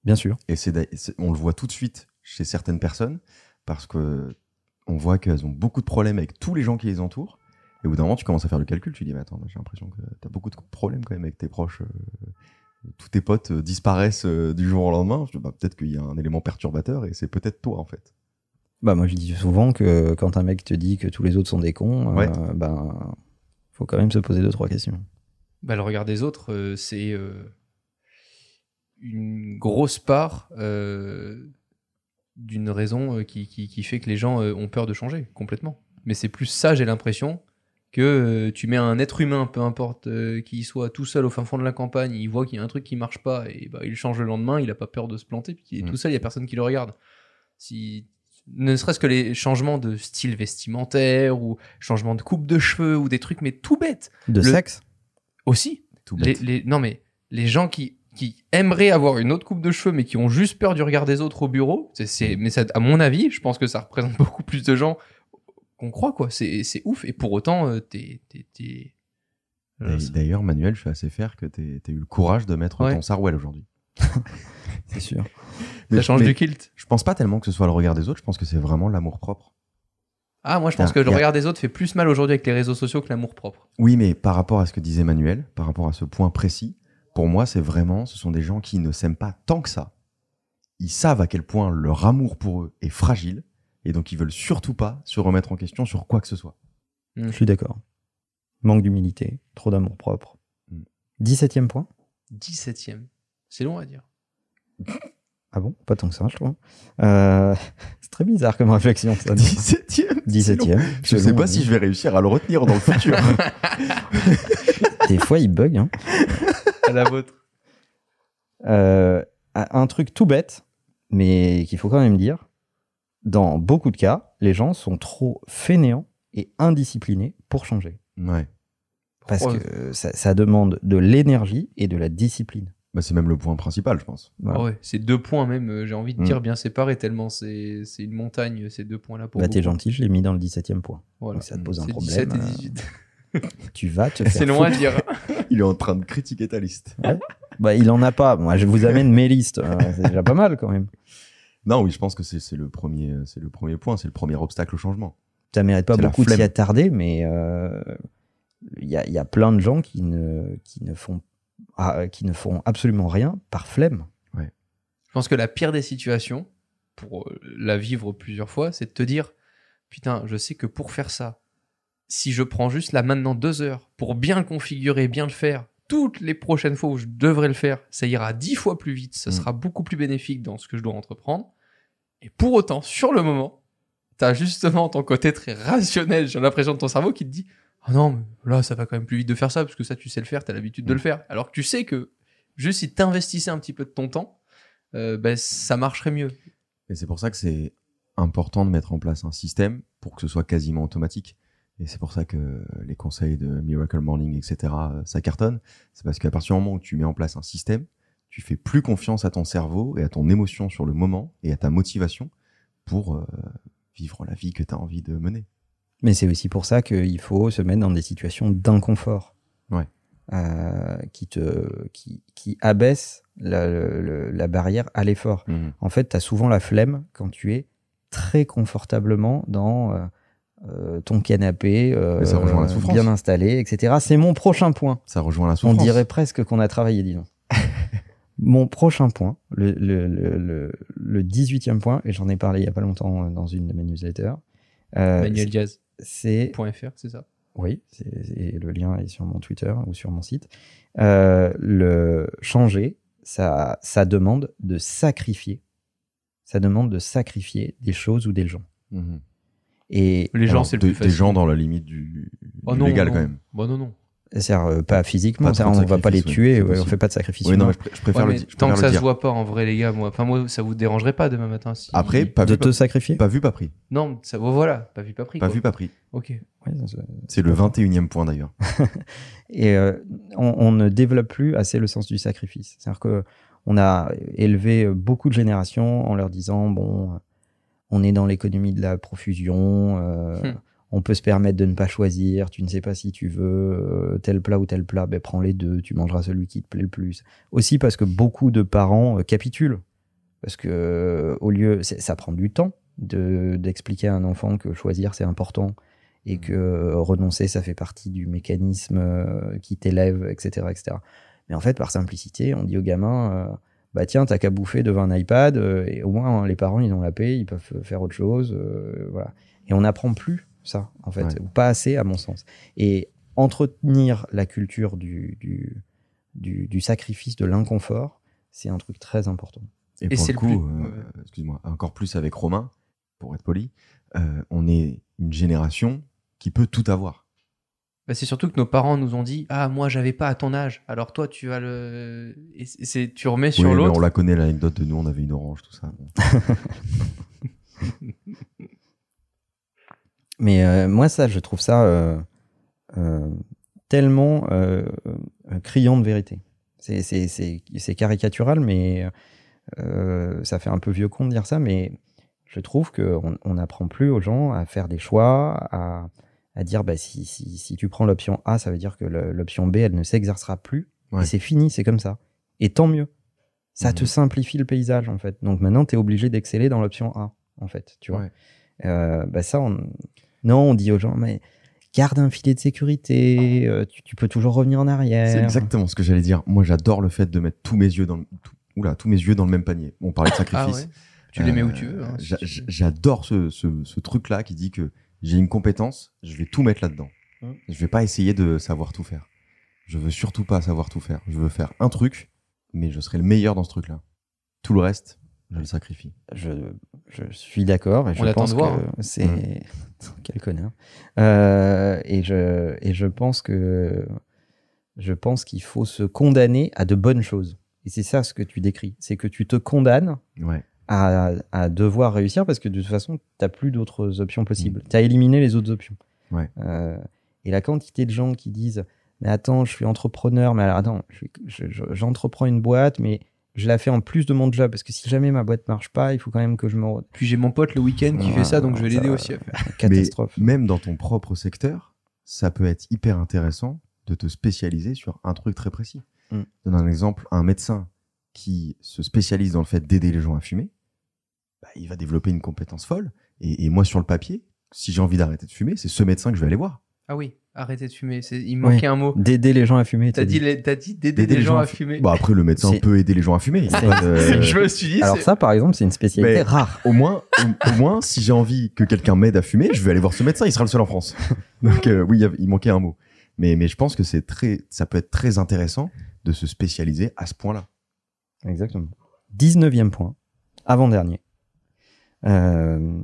Bien sûr. Et c'est, on le voit tout de suite chez certaines personnes parce que on voit qu'elles ont beaucoup de problèmes avec tous les gens qui les entourent. Et au bout d'un moment, tu commences à faire le calcul. Tu dis, mais attends, j'ai l'impression que tu as beaucoup de problèmes quand même avec tes proches. euh, tous tes potes euh, disparaissent du jour au lendemain. Bah, peut-être qu'il y a un élément perturbateur et c'est peut-être toi en fait. Bah, moi, je dis souvent que quand un mec te dit que tous les autres sont des cons, Ouais. euh, ben, faut quand même se poser deux, trois questions. Bah, le regard des autres, euh, c'est euh, une grosse part euh, d'une raison euh, qui, qui, qui fait que les gens euh, ont peur de changer complètement. Mais c'est plus ça, j'ai l'impression, que euh, tu mets un être humain, peu importe euh, qu'il soit tout seul au fin fond de la campagne, il voit qu'il y a un truc qui marche pas et bah, il change le lendemain, il a pas peur de se planter, puis il est Mm. tout seul, il y a personne qui le regarde. Si ne serait-ce que les changements de style vestimentaire ou changement de coupe de cheveux ou des trucs mais tout bêtes De Le- sexe? Aussi Tout bête. les- non mais les gens qui, qui aimeraient avoir une autre coupe de cheveux mais qui ont juste peur du regard des autres au bureau, c'est, c'est- mais ça, à mon avis, je pense que ça représente beaucoup plus de gens qu'on croit quoi. C'est, c'est ouf et pour autant euh, t'es, euh, D'ailleurs, Manuel, je suis assez fier que tu aies eu le courage de mettre Ouais. ton Sarwell aujourd'hui. C'est sûr. Mais ça je- change mais du kilt. Je pense pas tellement que ce soit le regard des autres, je pense que c'est vraiment l'amour propre. Ah moi je pense que le a- regard des autres fait plus mal aujourd'hui avec les réseaux sociaux que l'amour propre. Oui, mais par rapport à ce que disait Manuel, par rapport à ce point précis, pour moi, c'est vraiment, ce sont des gens qui ne s'aiment pas tant que ça. Ils savent à quel point leur amour pour eux est fragile, et donc ils veulent surtout pas se remettre en question sur quoi que ce soit. Je suis d'accord. Manque d'humilité, trop d'amour propre. Mm. 17e point? 17ème. C'est long à dire. Ah bon? Pas tant que ça, je trouve. Euh, c'est très bizarre comme réflexion, ça. 17ème 17e. Je sais pas si je vais réussir à le retenir dans le futur. Des fois, il bug. Hein. À la vôtre. Euh, un truc tout bête, mais qu'il faut quand même dire. Dans beaucoup de cas, les gens sont trop fainéants et indisciplinés pour changer. ouais. Parce Oh, que ça, ça demande de l'énergie et de la discipline. Bah, c'est même le point principal, je pense. Voilà. Ah ouais, c'est deux points même, euh, j'ai envie de Mm. dire bien séparés tellement c'est, c'est une montagne ces deux points là pour Bah, t'es gentil, je l'ai mis dans le 17e point. Voilà. Donc ça te pose un C'est problème. 17 et euh, 18. tu vas te faire C'est long à dire. Il est en train de critiquer ta liste. Bah, il en a pas. Moi, je vous amène mes listes. Euh, c'est déjà pas mal quand même. Non, oui, je pense que c'est c'est le premier, c'est le premier point, c'est le premier obstacle au changement. Ça mérite pas beaucoup de s'y attarder, mais euh, il y, a, il y a plein de gens qui ne, qui ne, font, ah, qui ne font absolument rien par flemme. Je pense que la pire des situations, pour euh, la vivre plusieurs fois, c'est de te dire Putain, je sais que pour faire ça, si je prends juste là maintenant deux heures pour bien le configurer, bien le faire, toutes les prochaines fois où je devrais le faire, ça ira dix fois plus vite, ça Mm. sera beaucoup plus bénéfique dans ce que je dois entreprendre. Et pour autant, sur le moment, t'as justement ton côté très rationnel, j'ai l'impression de ton cerveau qui te dit Ah non, là, ça va quand même plus vite de faire ça, parce que ça, tu sais le faire, t'as l'habitude de Mm. le faire. Alors que tu sais que juste si t'investissais un petit peu de ton temps, euh, ben, ça marcherait mieux. Et c'est pour ça que c'est important de mettre en place un système pour que ce soit quasiment automatique. Et c'est pour ça que les conseils de Miracle Morning, etc., euh, ça cartonne. C'est parce qu'à partir du moment où tu mets en place un système, tu fais plus confiance à ton cerveau et à ton émotion sur le moment et à ta motivation pour euh, vivre la vie que tu as envie de mener. Mais c'est aussi pour ça qu'il faut se mettre dans des situations d'inconfort. Ouais. Euh, qui te qui, qui abaisse la, le- la barrière à l'effort. En fait, tu as souvent la flemme quand tu es très confortablement dans euh, euh, ton canapé, euh, Mais ça rejoint la souffrance. bien installé, etc. C'est mon prochain point. Ça rejoint la On souffrance. dirait presque qu'on a travaillé, disons. Mon prochain point, le, le, le, le, le 18e point, et j'en ai parlé il y a pas longtemps dans une de mes newsletters, euh, ManuelDiaz.fr, c'est c'est ça oui, le lien est sur mon Twitter ou sur mon site. Euh, le changer, ça, ça demande de sacrifier. Ça demande de sacrifier des choses ou des gens. Mhm. Et Les gens, c'est le des, plus des gens dans la limite du, Oh du non, légal non. quand même. Bah non, non. C'est-à-dire, euh, pas physiquement, Pas on va pas les tuer, ouais, on fait pas de sacrifice Oui, non, je, pr- je préfère Ouais, le, je tant préfère que le ça dire. se voit pas en vrai, les gars, moi, enfin, moi, ça vous dérangerait pas demain matin si... Après, pas de vu, te pas, sacrifier pas vu, pas pris. Non, ça, voilà, pas vu, pas pris. Pas quoi. vu, pas pris. Ok. C'est- le 21e point d'ailleurs. Et euh, on, on ne développe plus assez le sens du sacrifice. C'est-à-dire que on a élevé beaucoup de générations en leur disant bon, on est dans l'économie de la profusion, euh, Hmm. On peut se permettre de ne pas choisir. Tu ne sais pas si tu veux euh, tel plat ou tel plat, ben prends les deux. Tu mangeras celui qui te plaît le plus. Aussi parce que beaucoup de parents euh, capitulent parce que euh, au lieu, ça prend du temps de d'expliquer à un enfant que choisir c'est important et que euh, renoncer, ça fait partie du mécanisme qui t'élève, etc., etc. Mais en fait, par simplicité, on dit aux gamins, euh, bah tiens, t'as qu'à bouffer devant un iPad, euh, et au moins hein, les parents, ils ont la paix, ils peuvent faire autre chose, euh, voilà. Et on n'apprend plus ça, en fait, Ouais. ou pas assez, à mon sens. Et entretenir la culture du, du, du, du sacrifice, de l'inconfort, c'est un truc très important. Et, Et pour c'est le coup, plus- euh, excuse-moi, encore plus avec Romain, pour être poli, euh, on est une génération qui peut tout avoir. Bah, c'est surtout que nos parents nous ont dit Ah, moi, j'avais pas à ton âge. Alors toi, tu vas le. Et c'est- tu remets sur Oui, mais l'autre. on la connaît l'anecdote de nous, on avait une orange, tout ça. Mais euh, moi, ça, je trouve ça euh, euh, tellement criant de vérité. C'est- caricatural, mais ça fait un peu vieux con de dire ça, mais je trouve qu'on on n'apprend plus aux gens à faire des choix, à, à dire bah, si, si, si tu prends l'option A, ça veut dire que l'option B, elle ne s'exercera plus. Ouais. Et c'est fini, c'est comme ça. Et tant mieux. Ça te Mhm. simplifie le paysage, en fait. Donc maintenant, tu es obligé d'exceller dans l'option A, en fait. Tu vois Ouais. Bah ça, on... non, on dit aux gens, mais garde un filet de sécurité, euh, tu, tu peux toujours revenir en arrière. C'est exactement ce que j'allais dire. Moi, j'adore le fait de mettre tous mes yeux dans le, tout- oula, tous mes yeux dans le même panier. On parlait de Ah sacrifice. ouais. Tu les mets où Euh, tu veux. hein, si tu. J'adore ce, ce, ce truc-là qui dit que j'ai une compétence, je vais tout mettre là-dedans. Mm. Je vais pas essayer de savoir tout faire. Je veux surtout pas savoir tout faire. Je veux faire un truc, mais je serai le meilleur dans ce truc-là. Tout le reste, je le sacrifie. Je, je suis d'accord et je On attend pense de voir, que hein. c'est quel connard. Euh, et je et je pense que je pense qu'il faut se condamner à de bonnes choses. Et c'est ça ce que tu décris, c'est que tu te condamnes Ouais. à, à devoir réussir parce que de toute façon, tu n'as plus d'autres options possibles. Mm. Tu as éliminé les autres options. Ouais. Euh, et la quantité de gens qui disent Mais attends, je suis entrepreneur, mais alors attends, je je- je- j'entreprends une boîte, mais je la fais en plus de mon job parce que si jamais ma boîte marche pas, il faut quand même que je me. Puis j'ai mon pote le week-end qui Ouais, fait ça, donc je vais l'aider aussi à faire. Catastrophe. Mais même dans ton propre secteur, ça peut être hyper intéressant de te spécialiser sur un truc très précis. Mm. Je donne un exemple, un médecin qui se spécialise dans le fait d'aider les gens à fumer, bah, il va développer une compétence folle. Et, et moi, sur le papier, si j'ai envie d'arrêter de fumer, c'est ce médecin que je vais aller voir. Ah oui, arrêtez de fumer. c'est- Il manquait un mot. D'aider les gens à fumer. T'as dit, dit. les- t'as dit d'aider les gens à fumer. Bah après, le médecin peut aider les gens à fumer. Je me suis dit, Alors c'est- ça, par exemple, c'est une spécialité Mais- rare. au moins, au, au moins, si j'ai envie que quelqu'un m'aide à fumer, je vais aller voir ce médecin. Il sera le seul en France. Donc euh, oui, il manquait un mot. Mais, mais je pense que c'est très, ça peut être très intéressant de se spécialiser à ce point-là. Exactement. 19e point, avant-dernier. Euh,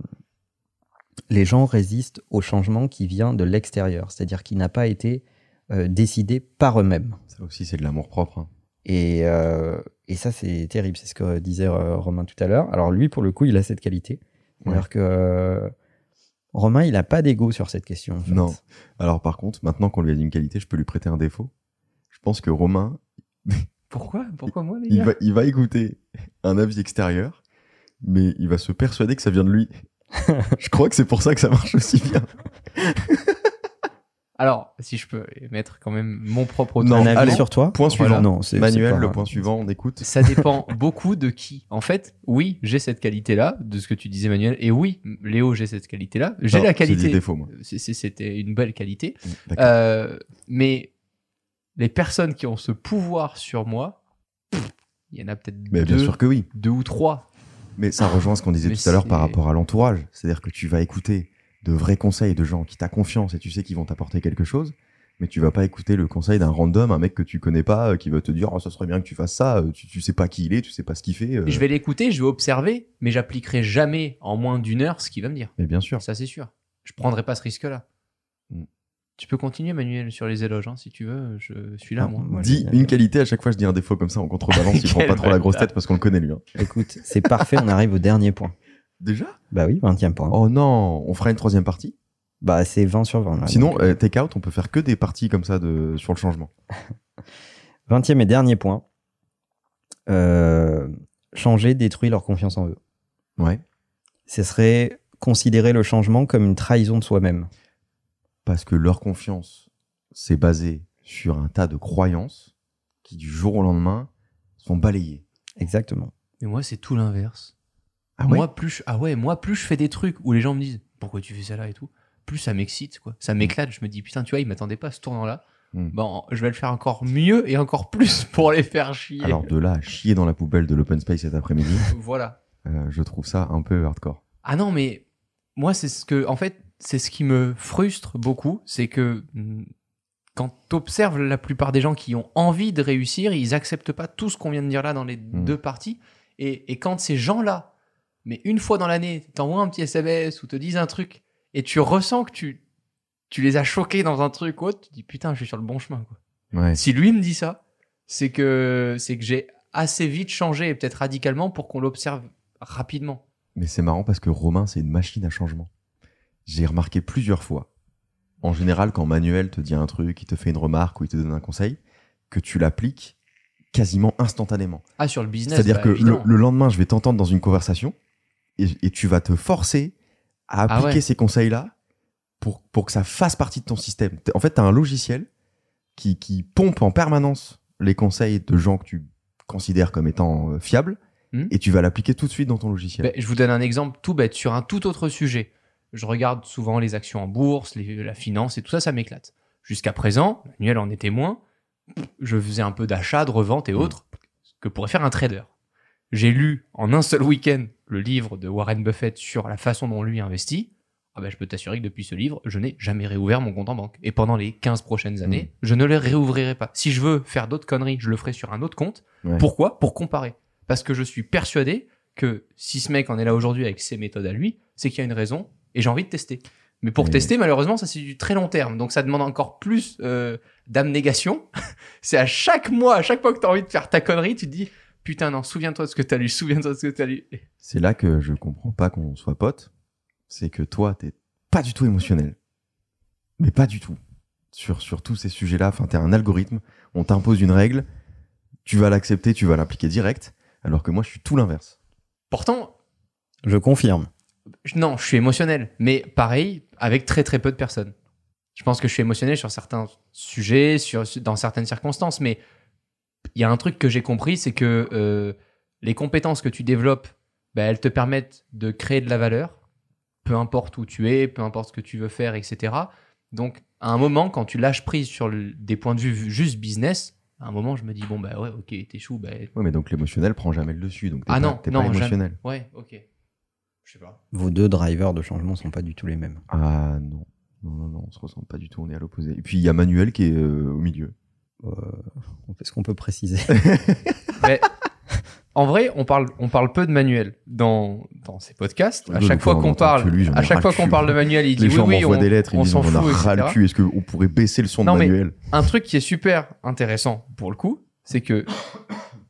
les gens résistent au changement qui vient de l'extérieur, c'est-à-dire qui n'a pas été euh, décidé par eux-mêmes. Ça aussi, c'est de l'amour propre. hein. Et, euh, et ça, c'est terrible. C'est ce que disait euh, Romain tout à l'heure. Alors lui, pour le coup, il a cette qualité. C'est-à-dire que euh, Romain, il n'a pas d'ego sur cette question. en fait. Non. Alors par contre, maintenant qu'on lui a dit une qualité, je peux lui prêter un défaut. Je pense que Romain, Pourquoi? Pourquoi moi, les il gars? va, il va écouter un avis extérieur, mais il va se persuader que ça vient de lui. je crois que c'est pour ça que ça marche aussi bien. Alors, si je peux mettre quand même mon propre Non, autour- avis allez, sur toi point suivant. Non, c'est- Manuel, c'est pas- le point suivant, on écoute. Ça dépend beaucoup de qui. En fait, oui, j'ai cette qualité-là, de ce que tu disais, Manuel. Et oui, Léo, j'ai cette qualité-là. J'ai Non, la c'est des qualité. défauts, moi. C'est- c'est- C'était une belle qualité. D'accord. Euh, mais les personnes qui ont ce pouvoir sur moi, il y en a peut-être Mais deux, bien sûr que oui. deux ou trois. Mais ça rejoint ce qu'on disait Mais tout à l'heure par rapport à l'entourage. C'est-à-dire que tu vas écouter de vrais conseils de gens qui t'as confiance et tu sais qu'ils vont t'apporter quelque chose. Mais tu vas pas écouter le conseil d'un random, un mec que tu connais pas, euh, qui va te dire, oh, ça serait bien que tu fasses ça, euh, tu, tu sais pas qui il est, tu sais pas ce qu'il fait. euh. Je vais l'écouter, je vais observer, mais j'appliquerai jamais en moins d'une heure ce qu'il va me dire. Mais bien sûr. Ça, c'est sûr. Je prendrai pas ce risque-là. Mm. Tu peux continuer, Manuel, sur les éloges, hein, si tu veux. Je suis là, moi. moi, Dis une qualité, à chaque fois je dis un défaut comme ça en contrebalance, il prend pas trop la grosse tête parce qu'on le connaît lui. hein. Écoute, c'est parfait, on arrive au dernier point. Déjà? Bah oui, 20e point. Oh non, on fera une troisième partie? Bah c'est 20 sur 20. là. Sinon, Donc, euh, take out, on peut faire que des parties comme ça de sur le changement. 20e et dernier point. Euh, changer détruit leur confiance en eux. Ouais. Ce serait considérer le changement comme une trahison de soi-même. Parce que leur confiance, c'est basé sur un tas de croyances qui du jour au lendemain sont balayées. Exactement. Mais moi, c'est tout l'inverse. Ah ouais? Moi, plus je... ah ouais, moi, plus je fais des trucs où les gens me disent pourquoi tu fais ça là et tout, plus ça m'excite, quoi. Ça m'éclate. Je me dis putain, tu vois, ils m'attendaient pas à ce tournant-là. Hmm. Bon, je vais le faire encore mieux et encore plus pour les faire chier. Alors de là à chier dans la poubelle de l'open space cet après-midi, voilà. euh, je trouve ça un peu hardcore. Ah non, mais moi, c'est ce que, en fait, c'est ce qui me frustre beaucoup, c'est que mm, quand tu observes la plupart des gens qui ont envie de réussir, ils acceptent pas tout ce qu'on vient de dire là dans les Mm. deux parties. Et, et quand ces gens-là, mais une fois dans l'année, t'envoient un petit SMS ou te disent un truc et tu ressens que tu, tu les as choqués dans un truc ou autre, tu te dis putain, je suis sur le bon chemin. Quoi. Ouais. Si lui me dit ça, c'est que, c'est que j'ai assez vite changé et peut-être radicalement pour qu'on l'observe rapidement. Mais c'est marrant parce que Romain, c'est une machine à changement. J'ai remarqué plusieurs fois, en général, quand Manuel te dit un truc, il te fait une remarque ou il te donne un conseil, que tu l'appliques quasiment instantanément. Ah, sur le business. C'est-à-dire bah, que le, lendemain, je vais t'entendre dans une conversation et, et tu vas te forcer à Ah appliquer ouais. ces conseils-là pour, pour que ça fasse partie de ton système. En fait, tu as un logiciel qui, qui pompe en permanence les conseils de gens que tu considères comme étant euh, fiables Hmm. et tu vas l'appliquer tout de suite dans ton logiciel. Ben, je vous donne un exemple tout bête sur un tout autre sujet. Je regarde souvent les actions en bourse, les- la finance et tout ça, ça m'éclate. Jusqu'à présent, Manuel en est témoin, je faisais un peu d'achat, de revente et autres, ce que pourrait faire un trader. J'ai lu en un seul week-end le livre de Warren Buffett sur la façon dont lui investit. Ah ben, je peux t'assurer que depuis ce livre, je n'ai jamais réouvert mon compte en banque. Et pendant les 15 prochaines années, je ne le réouvrirai pas. Si je veux faire d'autres conneries, je le ferai sur un autre compte. Ouais. Pourquoi? Pour comparer. Parce que je suis persuadé que si ce mec en est là aujourd'hui avec ses méthodes à lui, c'est qu'il y a une raison et j'ai envie de tester. Mais pour tester, malheureusement, ça c'est du très long terme. Donc ça demande encore plus euh, d'abnégation. c'est à chaque mois, à chaque fois que tu as envie de faire ta connerie, tu te dis Putain, non, souviens-toi de ce que tu as lu, souviens-toi de ce que tu as lu. C'est là que je comprends pas qu'on soit potes. C'est que toi, t'es pas du tout émotionnel. Mais pas du tout. Sur, sur tous ces sujets-là, enfin, t'es un algorithme, on t'impose une règle, tu vas l'accepter, tu vas l'appliquer direct, alors que moi, je suis tout l'inverse. Pourtant, Je confirme. Non, je suis émotionnel, mais pareil, avec très très peu de personnes. Je pense que je suis émotionnel sur certains sujets, sur, dans certaines circonstances, mais il y a un truc que j'ai compris, c'est que euh, les compétences que tu développes, bah, elles te permettent de créer de la valeur, peu importe où tu es, peu importe ce que tu veux faire, etc. Donc, à un moment, quand tu lâches prise sur le- des points de vue juste business, à un moment, je me dis, bon, bah ouais, ok, t'échoues, bah Ouais, mais donc l'émotionnel prend jamais le dessus, donc t'es Ah pas, non, t'es non, pas jamais. émotionnel. ouais, ok. Je sais pas. Vos deux drivers de changement sont pas du tout les mêmes. Ah non. Non, non, non, on se ressemble pas du tout, on est à l'opposé. Et puis il y a Manuel qui est euh, au milieu. Euh, Est-ce qu'on peut préciser Mais en vrai, on parle, on parle peu de Manuel dans, dans ces podcasts. À Oui, chaque fois on qu'on parle, lui, à chaque fois qu'on parle de Manuel, il dit Les oui, gens oui, m'envoient on, des lettres, on s'en on fout, a ras etc. le cul, est-ce qu'on pourrait baisser le son Non, de mais- Manuel? Un truc qui est super intéressant pour le coup, c'est que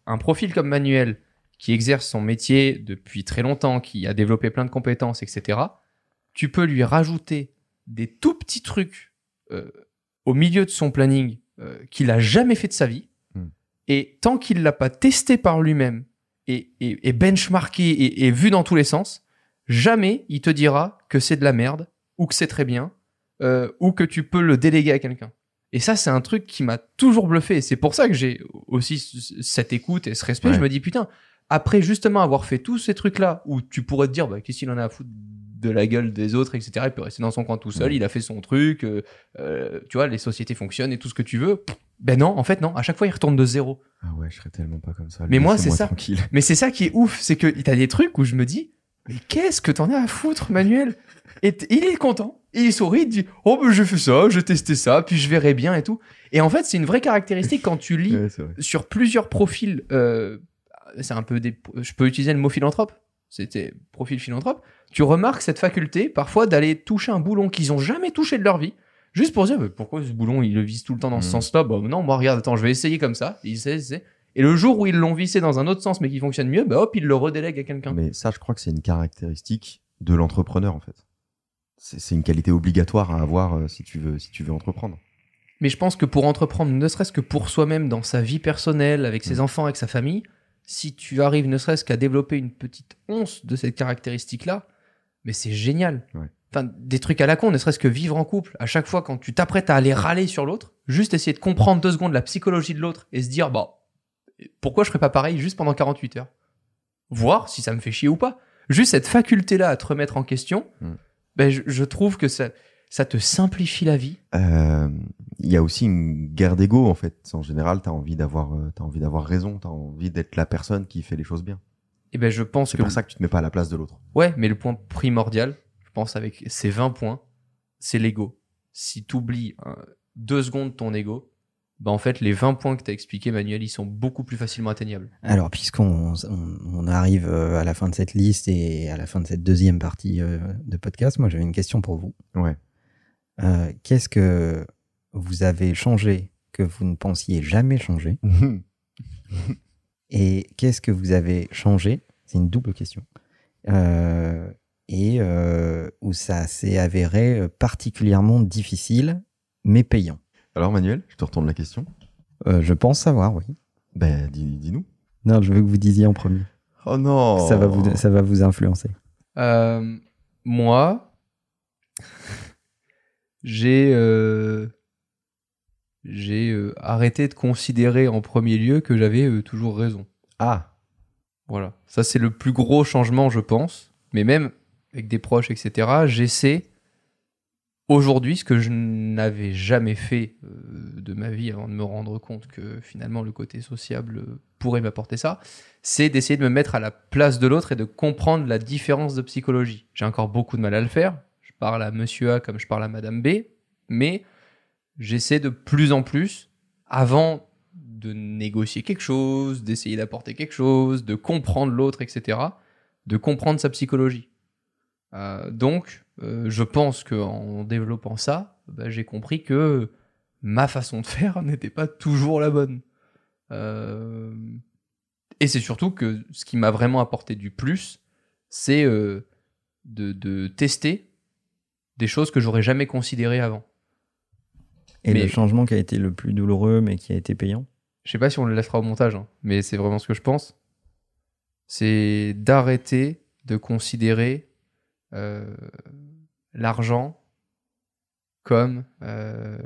un profil comme Manuel, qui exerce son métier depuis très longtemps, qui a développé plein de compétences, etc., tu peux lui rajouter des tout petits trucs euh, au milieu de son planning euh, qu'il a jamais fait de sa vie. Hmm. Et tant qu'il l'a pas testé par lui-même et, et, et benchmarké et, et vu dans tous les sens, jamais il te dira que c'est de la merde ou que c'est très bien euh, ou que tu peux le déléguer à quelqu'un. Et ça, c'est un truc qui m'a toujours bluffé. Et c'est pour ça que j'ai aussi cette écoute et ce respect. Ouais. Je me dis, putain, après justement avoir fait tous ces trucs-là, où tu pourrais te dire, bah, qu'est-ce qu'il en a à foutre de la gueule des autres, etc. Il peut rester dans son coin tout seul, il a fait son truc, euh, euh, tu vois, les sociétés fonctionnent et tout ce que tu veux. Ben non, en fait, non. À chaque fois, il retourne de zéro. Ah ouais, je serais tellement pas comme ça. Mais moi, c'est ça. Tranquille. Mais c'est ça qui est ouf, c'est que t'as des trucs où je me dis, mais qu'est-ce que t'en as à foutre, Manuel? Et il est content, il sourit, il dit, oh ben j'ai fait ça, j'ai testé ça, puis je verrai bien et tout. Et en fait, c'est une vraie caractéristique quand tu lis Ouais, sur plusieurs profils. euh, c'est un peu des, je peux utiliser le mot philanthrope. C'était profil philanthrope. Tu remarques cette faculté parfois d'aller toucher un boulon qu'ils ont jamais touché de leur vie. Juste pour dire, pourquoi ce boulon, il le vise tout le temps dans ce Mhm. sens-là? Bah non, moi regarde, attends, je vais essayer comme ça. Il sait, c'est. Et le jour où ils l'ont vissé dans un autre sens, mais qui fonctionne mieux, bah hop, ils le redélèguent à quelqu'un. Mais ça, je crois que c'est une caractéristique de l'entrepreneur en fait. C'est une qualité obligatoire à avoir euh, si tu veux si tu veux entreprendre. Mais je pense que pour entreprendre, ne serait-ce que pour soi-même, dans sa vie personnelle, avec ses Mm. enfants, avec sa famille, si tu arrives ne serait-ce qu'à développer une petite once de cette caractéristique-là, mais c'est génial. Ouais. Enfin, des trucs à la con, ne serait-ce que vivre en couple. À chaque fois, quand tu t'apprêtes à aller râler sur l'autre, juste essayer de comprendre deux secondes la psychologie de l'autre et se dire, bah, pourquoi je ferais pas pareil juste pendant 48 heures? Voir si ça me fait chier ou pas. Juste cette faculté-là à te remettre en question, Mm. ben, je, je trouve que ça, ça te simplifie la vie? Euh, Il y a aussi une guerre d'ego en fait. En général, t'as envie d'avoir euh, t'as envie d'avoir raison, t'as envie d'être la personne qui fait les choses bien. Et ben, je pense C'est que pour ça que tu te mets pas à la place de l'autre. Ouais, mais le point primordial, je pense, avec ces 20 points, c'est l'ego. Si tu oublies deux secondes ton ego, bah en fait, les 20 points que tu as expliqués, Manuel, ils sont beaucoup plus facilement atteignables. Alors, puisqu'on on, on arrive euh, à la fin de cette liste et à la fin de cette deuxième partie euh, de podcast, moi j'avais une question pour vous. Ouais. Euh, Qu'est-ce que vous avez changé que vous ne pensiez jamais changer Et qu'est-ce que vous avez changé? C'est une double question. Euh, et euh, où ça s'est avéré particulièrement difficile, mais payant. Alors Manuel, je te retourne la question. Euh, je pense savoir, oui. Ben dis- dis-nous. Non, je veux que vous disiez en premier. oh non. Ça, va vous, ça va vous influencer. Euh, moi, j'ai euh, j'ai euh, arrêté de considérer en premier lieu que j'avais euh, toujours raison. Ah. Voilà. Ça, c'est le plus gros changement, je pense. Mais même avec des proches, etc., j'essaie aujourd'hui ce que je n'avais jamais fait de ma vie avant de me rendre compte que finalement le côté sociable pourrait m'apporter ça, c'est d'essayer de me mettre à la place de l'autre et de comprendre la différence de psychologie. J'ai encore beaucoup de mal à le faire. Parle à monsieur A comme je parle à madame B, mais j'essaie de plus en plus, avant de négocier quelque chose, d'essayer d'apporter quelque chose, de comprendre l'autre, etc., de comprendre sa psychologie. Euh, donc, euh, je pense qu'en développant ça, bah, j'ai compris que ma façon de faire n'était pas toujours la bonne. Euh, et c'est surtout que ce qui m'a vraiment apporté du plus, c'est de tester des choses que j'aurais jamais considérées avant. Et Mais- le changement qui a été le plus douloureux, mais qui a été payant? Je sais pas si on le laissera au montage, hein, mais c'est vraiment ce que je pense. C'est d'arrêter de considérer euh, l'argent comme euh,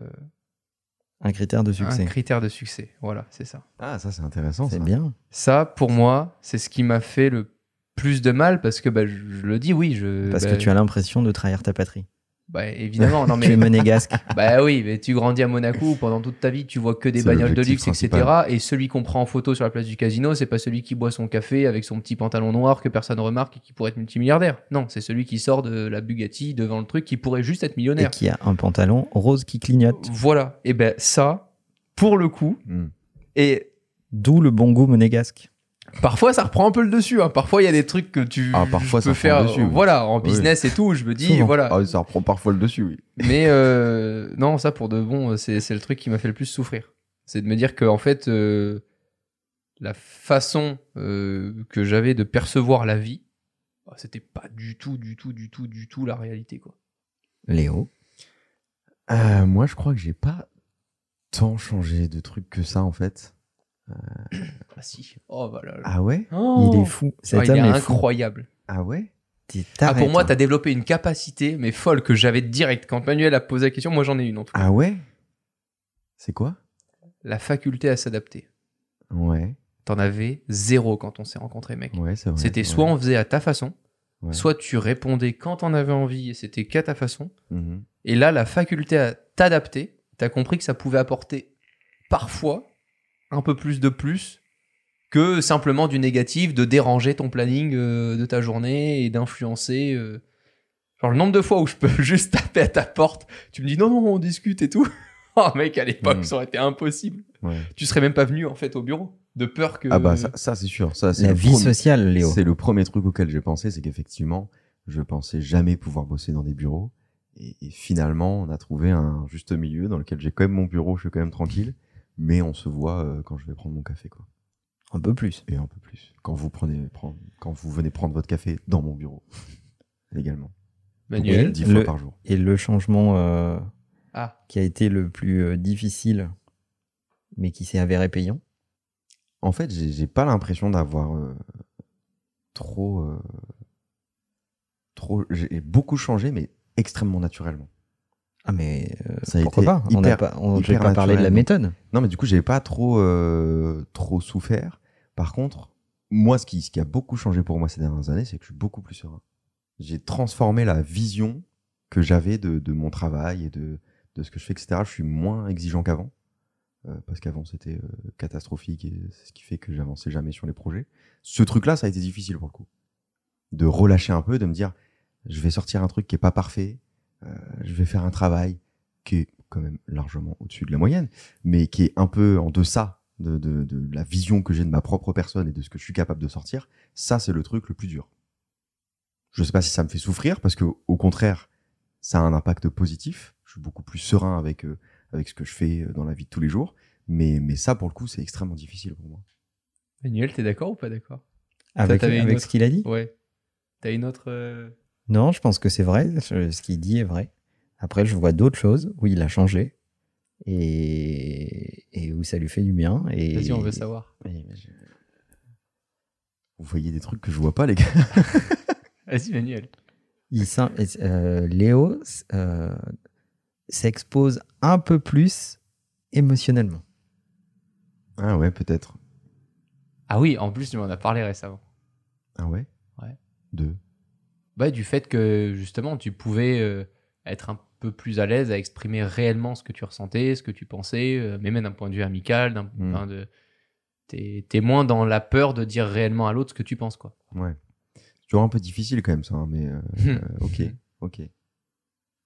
Un critère de succès. un critère de succès. Voilà, c'est ça. Ah, ça c'est intéressant. C'est bien. Ça, pour moi, c'est ce qui m'a fait le plus de mal parce que bah, je, je le dis, oui. Je, Parce bah, que tu as l'impression de trahir ta patrie. Bah évidemment, non Tu es mais monégasque. bah oui, mais tu grandis à Monaco où pendant toute ta vie tu vois que des bagnoles de luxe, etc. Et celui qu'on prend en photo sur la place du casino, c'est pas celui qui boit son café avec son petit pantalon noir que personne remarque et qui pourrait être multimilliardaire. Non, c'est celui qui sort de la Bugatti devant le truc qui pourrait juste être et millionnaire. qui a un pantalon rose qui clignote. Voilà. Et ben ça, pour le coup, Hmm. et D'où le bon goût monégasque. Parfois, ça reprend un peu le dessus. hein. Parfois, il y a des trucs que tu Ah, parfois, peux ça faire. dessus, oui. Voilà, en Oui. business et tout. Je me dis, Souvent. voilà. Ah, ça reprend parfois le dessus, oui. Mais euh, non, ça pour de bon, euh, c'est le truc qui m'a fait le plus souffrir. C'est de me dire que en fait, euh, la façon euh, que j'avais de percevoir la vie, bah, c'était pas du tout, du tout, du tout, du tout la réalité, quoi. Léo? Euh, moi, je crois que j'ai pas tant changé de trucs que ça, en fait. Ah si. Oh voilà. Ah ouais? Oh. Il est fou. Cet Ah, il homme est est, fou. incroyable. Ah ouais? Ah, pour moi, toi. t'as développé une capacité, mais folle, que j'avais direct. Quand Manuel a posé la question, moi j'en ai une en tout cas. Ah ouais? C'est quoi? La faculté à s'adapter. Ouais, T'en avais zéro quand on s'est rencontrés, mec. ouais, c'est vrai. C'était ouais. soit on faisait à ta façon, Ouais. soit tu répondais quand on avait envie et c'était qu'à ta façon. Mhm. Et là, la faculté à t'adapter, t'as compris que ça pouvait apporter parfois un peu plus de plus que simplement du négatif, de déranger ton planning euh, de ta journée et d'influencer. euh, Genre le nombre de fois où je peux juste taper à ta porte, tu me dis non, non, on discute et tout. oh mec, à l'époque, Mm. ça aurait été impossible. Ouais. Tu serais même pas venu en fait au bureau, de peur que... Ah bah ça, ça, c'est sûr. Ça, c'est La vie premier- sociale, Léo. C'est le premier truc auquel j'ai pensé, c'est qu'effectivement, je pensais jamais pouvoir bosser dans des bureaux. Et, et finalement, on a trouvé un juste milieu dans lequel j'ai quand même mon bureau, je suis quand même tranquille, mais on se voit euh, quand je vais prendre mon café, quoi. Un peu plus. Et un peu plus. Quand vous prenez, prendre- quand vous venez prendre votre café dans mon bureau, également. Manuel. Dix fois Le- par jour. Et le changement euh, Ah, qui a été le plus euh, difficile, mais qui s'est avéré payant? En fait, j'ai j'ai pas l'impression d'avoir euh, trop, euh, trop. J'ai beaucoup changé, mais extrêmement naturellement. Ah mais euh, Ça a pourquoi été pas On n'a pas, on hyper j'ai pas parlé de la méthode. Non, mais du coup, j'ai pas trop, euh, trop souffert. Par contre, moi, ce qui, ce qui a beaucoup changé pour moi ces dernières années, c'est que je suis beaucoup plus serein. J'ai transformé la vision que j'avais de, de mon travail et de, de ce que je fais, etc. Je suis moins exigeant qu'avant. Euh, parce qu'avant, c'était euh, catastrophique et c'est ce qui fait que j'avançais jamais sur les projets. Ce truc-là, ça a été difficile pour le coup. De relâcher un peu, de me dire, je vais sortir un truc qui est pas parfait, je vais faire un travail qui est quand même largement au-dessus de la moyenne, mais qui est un peu en deçà de, de, de la vision que j'ai de ma propre personne et de ce que je suis capable de sortir, ça c'est le truc le plus dur. Je sais pas si ça me fait souffrir parce que au contraire, ça a un impact positif. Je suis beaucoup plus serein avec euh, avec ce que je fais euh, dans la vie de tous les jours, mais mais ça pour le coup c'est extrêmement difficile pour moi. Manuel, t'es d'accord ou pas d'accord? Avec, ce qu'il a dit? Ouais. T'as une autre... euh, Non, je pense que c'est vrai. Ce qu'il dit est vrai. Après, je vois d'autres choses où il a changé et, et où ça lui fait du bien. Et... Vas-y, on veut savoir. Vous voyez des trucs que je vois pas les gars. Vas-y, Manuel. Il euh, Léo euh, s'expose un peu plus émotionnellement. Ah ouais peut-être. Ah oui, en plus, tu m'en as parlé récemment. Ah ouais? Ouais. Deux. Bah, du fait que, justement, tu pouvais euh, être un peu plus à l'aise à exprimer réellement ce que tu ressentais, ce que tu pensais, euh, mais même d'un point de vue amical, d'un Mm. de... T'es t'es moins dans la peur de dire réellement à l'autre ce que tu penses, quoi. Ouais. C'est toujours un peu difficile quand même ça, hein, mais euh, ok, ok.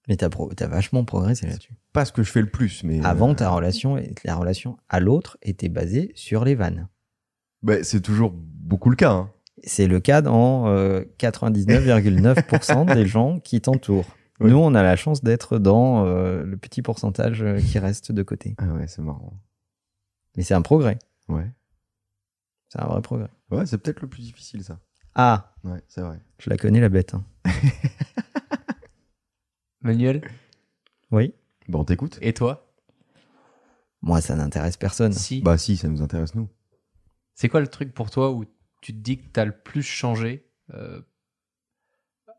Mais t'as pro- t'as vachement progressé là-dessus. Pas ce que je fais le plus, mais Avant, euh, ta relation, la relation à l'autre était basée sur les vannes. bah, c'est toujours beaucoup le cas. Hein. C'est le cas dans euh, 99,9% des gens qui t'entourent. Ouais. Nous, on a la chance d'être dans euh, le petit pourcentage euh, qui reste de côté. Ah ouais, c'est marrant. Mais c'est un progrès. Ouais. C'est un vrai progrès. Ouais, c'est peut-être le plus difficile ça. Ah, Ouais, c'est vrai. je la connais la bête. hein. Manuel, Oui. Bon, on t'écoute et toi? Moi, ça n'intéresse personne. Si. Bah si, ça nous intéresse nous. C'est quoi le truc pour toi où tu te dis que t'as le plus changé euh,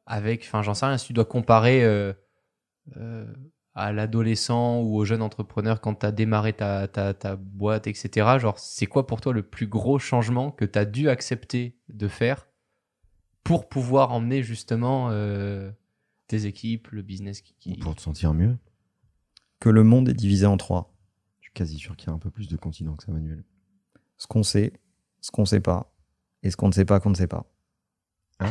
avec, enfin j'en sais rien, si tu dois comparer euh, euh, à l'adolescent ou au jeune entrepreneur quand t'as démarré ta, ta, ta boîte, etc. Genre, c'est quoi pour toi le plus gros changement que t'as dû accepter de faire pour pouvoir emmener justement tes équipes, le business qui. qui- Ou pour te sentir mieux? Que le monde est divisé en trois. Je suis quasi sûr qu'il y a un peu plus de continents que ça, Manuel. Ce qu'on sait, ce qu'on sait pas, et ce qu'on ne sait pas qu'on ne sait pas. Ah.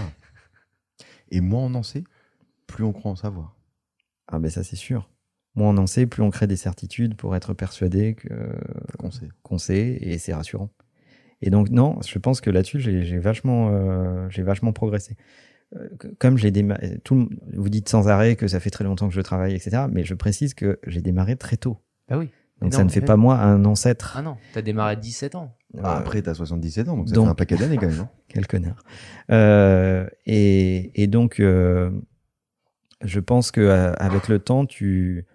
Et moins on en sait, plus on croit en savoir. Ah ben ça c'est sûr. Moins on en sait, plus on crée des certitudes pour être persuadé que Qu'on sait. qu'on sait, et c'est rassurant. Et donc non, je pense que là-dessus j'ai vachement, euh, j'ai vachement progressé. Euh, Comme j'ai démarré, tout, le- vous dites sans arrêt que ça fait très longtemps que je travaille, etc. Mais je précise que j'ai démarré très tôt. Bah oui. Donc Mais ça ne fait pas moi un ancêtre. Ah non, t'as démarré à 17 ans. Ah, Euh, après, t'as 77 ans, donc ça donc- fait un paquet d'années quand même. hein. Quel connard. Euh, et, et donc, euh, je pense que euh, avec le temps, tu,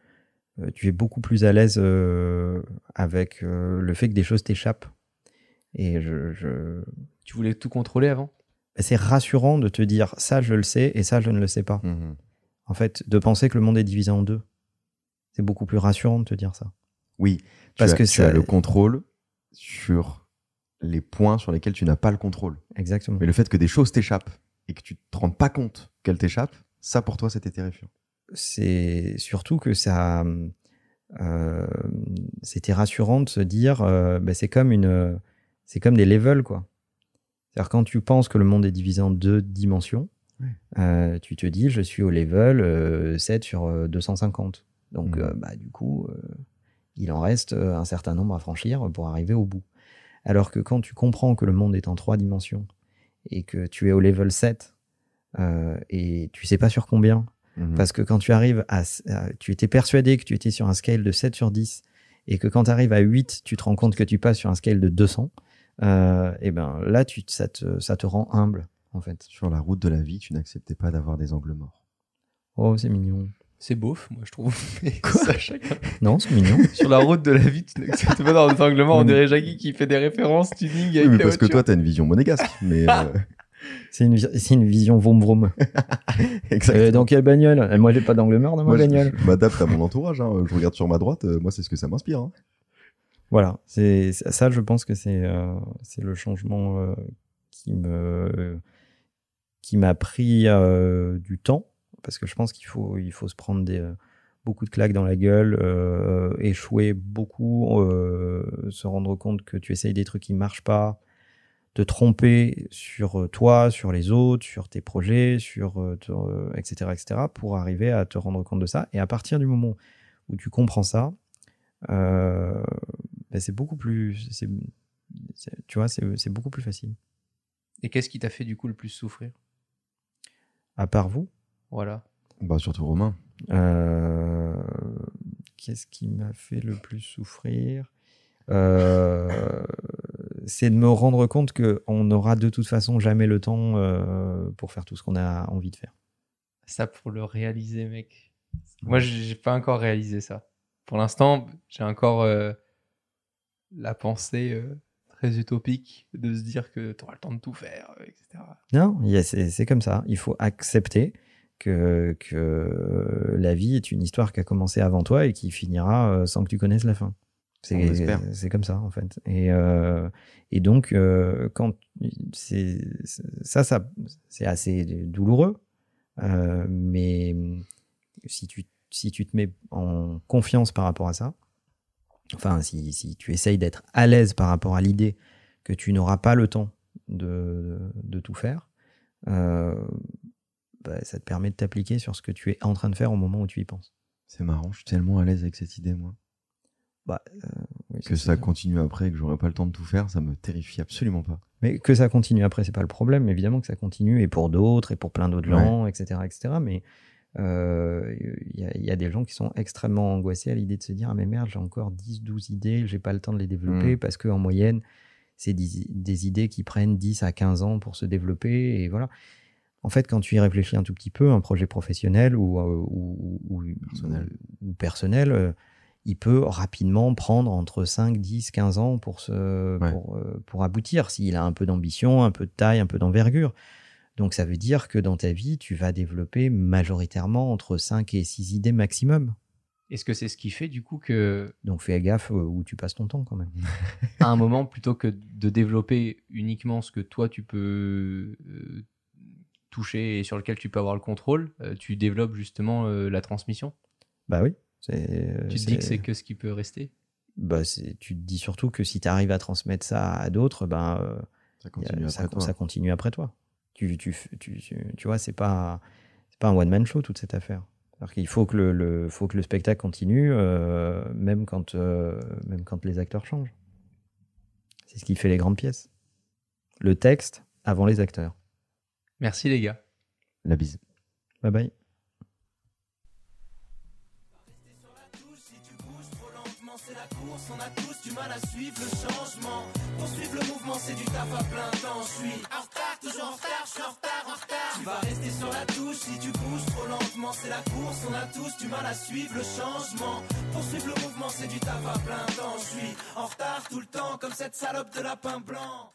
euh, tu es beaucoup plus à l'aise euh, avec euh, le fait que des choses t'échappent. Et je, je- Tu voulais tout contrôler avant? C'est rassurant de te dire ça, je le sais et ça, je ne le sais pas. Mhm. En fait, de penser que le monde est divisé en deux, c'est beaucoup plus rassurant de te dire ça. Oui, Parce tu as, que tu ça- as le contrôle sur les points sur lesquels tu n'as pas le contrôle. Exactement. Mais le fait que des choses t'échappent et que tu te rendes pas compte qu'elles t'échappent, ça pour toi c'était terrifiant. c'est surtout que ça euh, c'était rassurant de se dire euh, ben, c'est comme une c'est comme des levels quoi c'est-à-dire quand tu penses que le monde est divisé en deux dimensions euh, tu te dis je suis au level euh, 7 sur euh, 250 donc euh, bah, du coup il en reste un certain nombre à franchir pour arriver au bout alors que quand tu comprends que le monde est en trois dimensions et que tu es au level 7 euh, et tu sais pas sur combien Mhm. parce que quand tu arrives à, à- Tu étais persuadé que tu étais sur un scale de 7 sur 10 et que quand tu arrives à 8, tu te rends compte que tu passes sur un scale de 200, euh, et ben là, tu, ça, te, ça te rend humble, en fait. Sur la route de la vie, tu n'acceptais pas d'avoir des angles morts. Oh, c'est mignon. C'est beauf, moi je trouve. Mais Quoi Non, c'est mignon. Sur la route de la vie, tu n'acceptes pas dans les anglements. On dirait Jackie qui fait des références tuning avec Oui, mais parce que toi, t'as une vision monégasque. Mais euh, c'est une, vision vroom vroom. exactement. Euh, dans quelle bagnole Euh, Moi, j'ai pas d'angle mort dans ma Moi, bagnole. je m'adapte à mon entourage. hein. Je regarde sur ma droite. euh, moi, c'est ce que ça m'inspire. hein. Voilà, c'est ça, je pense que c'est euh, c'est le changement euh, qui me qui m'a pris euh, du temps parce que je pense qu'il faut il faut se prendre des euh, beaucoup de claques dans la gueule, euh, échouer beaucoup, euh, se rendre compte que tu essayes des trucs qui marchent pas, te tromper sur euh, toi, sur les autres, sur tes projets, sur euh, te- euh, etc etc pour arriver à te rendre compte de ça. Et à partir du moment où tu comprends ça euh, ben, c'est beaucoup plus tu vois c'est beaucoup plus facile. Et qu'est-ce qui t'a fait du coup le plus souffrir? À part vous Voilà. Bah, surtout Romain. euh, qu'est-ce qui m'a fait le plus souffrir? Euh, c'est de me rendre compte que on n'aura de toute façon jamais le temps euh, pour faire tout ce qu'on a envie de faire Ça pour le réaliser, mec. Moi, j'ai pas encore réalisé ça. Pour l'instant, j'ai encore euh, la pensée euh, très utopique de se dire que tu auras le temps de tout faire, etc. Non, il y a- c'est c'est comme ça. Il faut accepter que, que la vie est une histoire qui a commencé avant toi et qui finira euh, sans que tu connaisses la fin. C'est comme ça, en fait. Et, euh, et donc, euh, quand c'est ça, ça c'est assez douloureux. Euh, mais si tu, si tu te mets en confiance par rapport à ça, enfin, si, si tu essayes d'être à l'aise par rapport à l'idée que tu n'auras pas le temps de, de tout faire, euh, bah, ça te permet de t'appliquer sur ce que tu es en train de faire au moment où tu y penses. C'est marrant. Je suis tellement à l'aise avec cette idée, moi. Bah, euh, oui, Que ça continue après, que j'aurai pas le temps de tout faire, ça me terrifie absolument pas. Mais que ça continue après, c'est pas le problème. Évidemment que ça continue, et pour d'autres, et pour plein d'autres Ouais. gens, etc., etc. Mais euh, il y, a- il y a des gens qui sont extrêmement angoissés à l'idée de se dire Ah, mais merde, j'ai encore 10, 12 idées, j'ai pas le temps de les développer Mm. parce qu'en moyenne, c'est des, des idées qui prennent 10 à 15 ans pour se développer. Et voilà. En fait, quand tu y réfléchis un tout petit peu, un projet professionnel ou, euh, ou, ou- Personnel. ou personnel, euh, il peut rapidement prendre entre 5, 10, 15 ans pour, se, Ouais. pour, euh, pour aboutir, s'il a un peu d'ambition, un peu de taille, un peu d'envergure. Donc ça veut dire que dans ta vie, tu vas développer majoritairement entre 5 et 6 idées maximum. Est-ce que c'est ce qui fait du coup que, Donc fais gaffe où tu passes ton temps quand même. à un moment, plutôt que de développer uniquement ce que toi tu peux euh, toucher et sur lequel tu peux avoir le contrôle, euh, tu développes justement euh, la transmission? Bah oui. c'est- Tu te dis que c'est que ce qui peut rester? Bah, tu te dis surtout que si tu arrives à transmettre ça à d'autres, ben, euh, Ça a- continue ça, après toi. ça continue après toi. Tu, tu, tu, tu, tu vois, c'est pas, c'est pas un one-man show toute cette affaire. Alors qu'il faut que le, le- faut que le spectacle continue, euh, même, quand, euh, même quand les acteurs changent. C'est ce qui fait les grandes pièces. Le texte avant les acteurs. Merci les gars. La bise. Bye bye. Si tu bouges trop lentement, c'est la course. On a tous du mal à suivre le changement. Poursuivre le mouvement, c'est du taf à plein temps. Je suis en retard, toujours en retard, je suis en retard, en retard. Tu vas rester sur la touche si tu bouges trop lentement. C'est la course, on a tous du mal à suivre le changement. Poursuivre le mouvement, c'est du taf à plein temps. Je suis en retard tout le temps, comme cette salope de lapin blanc.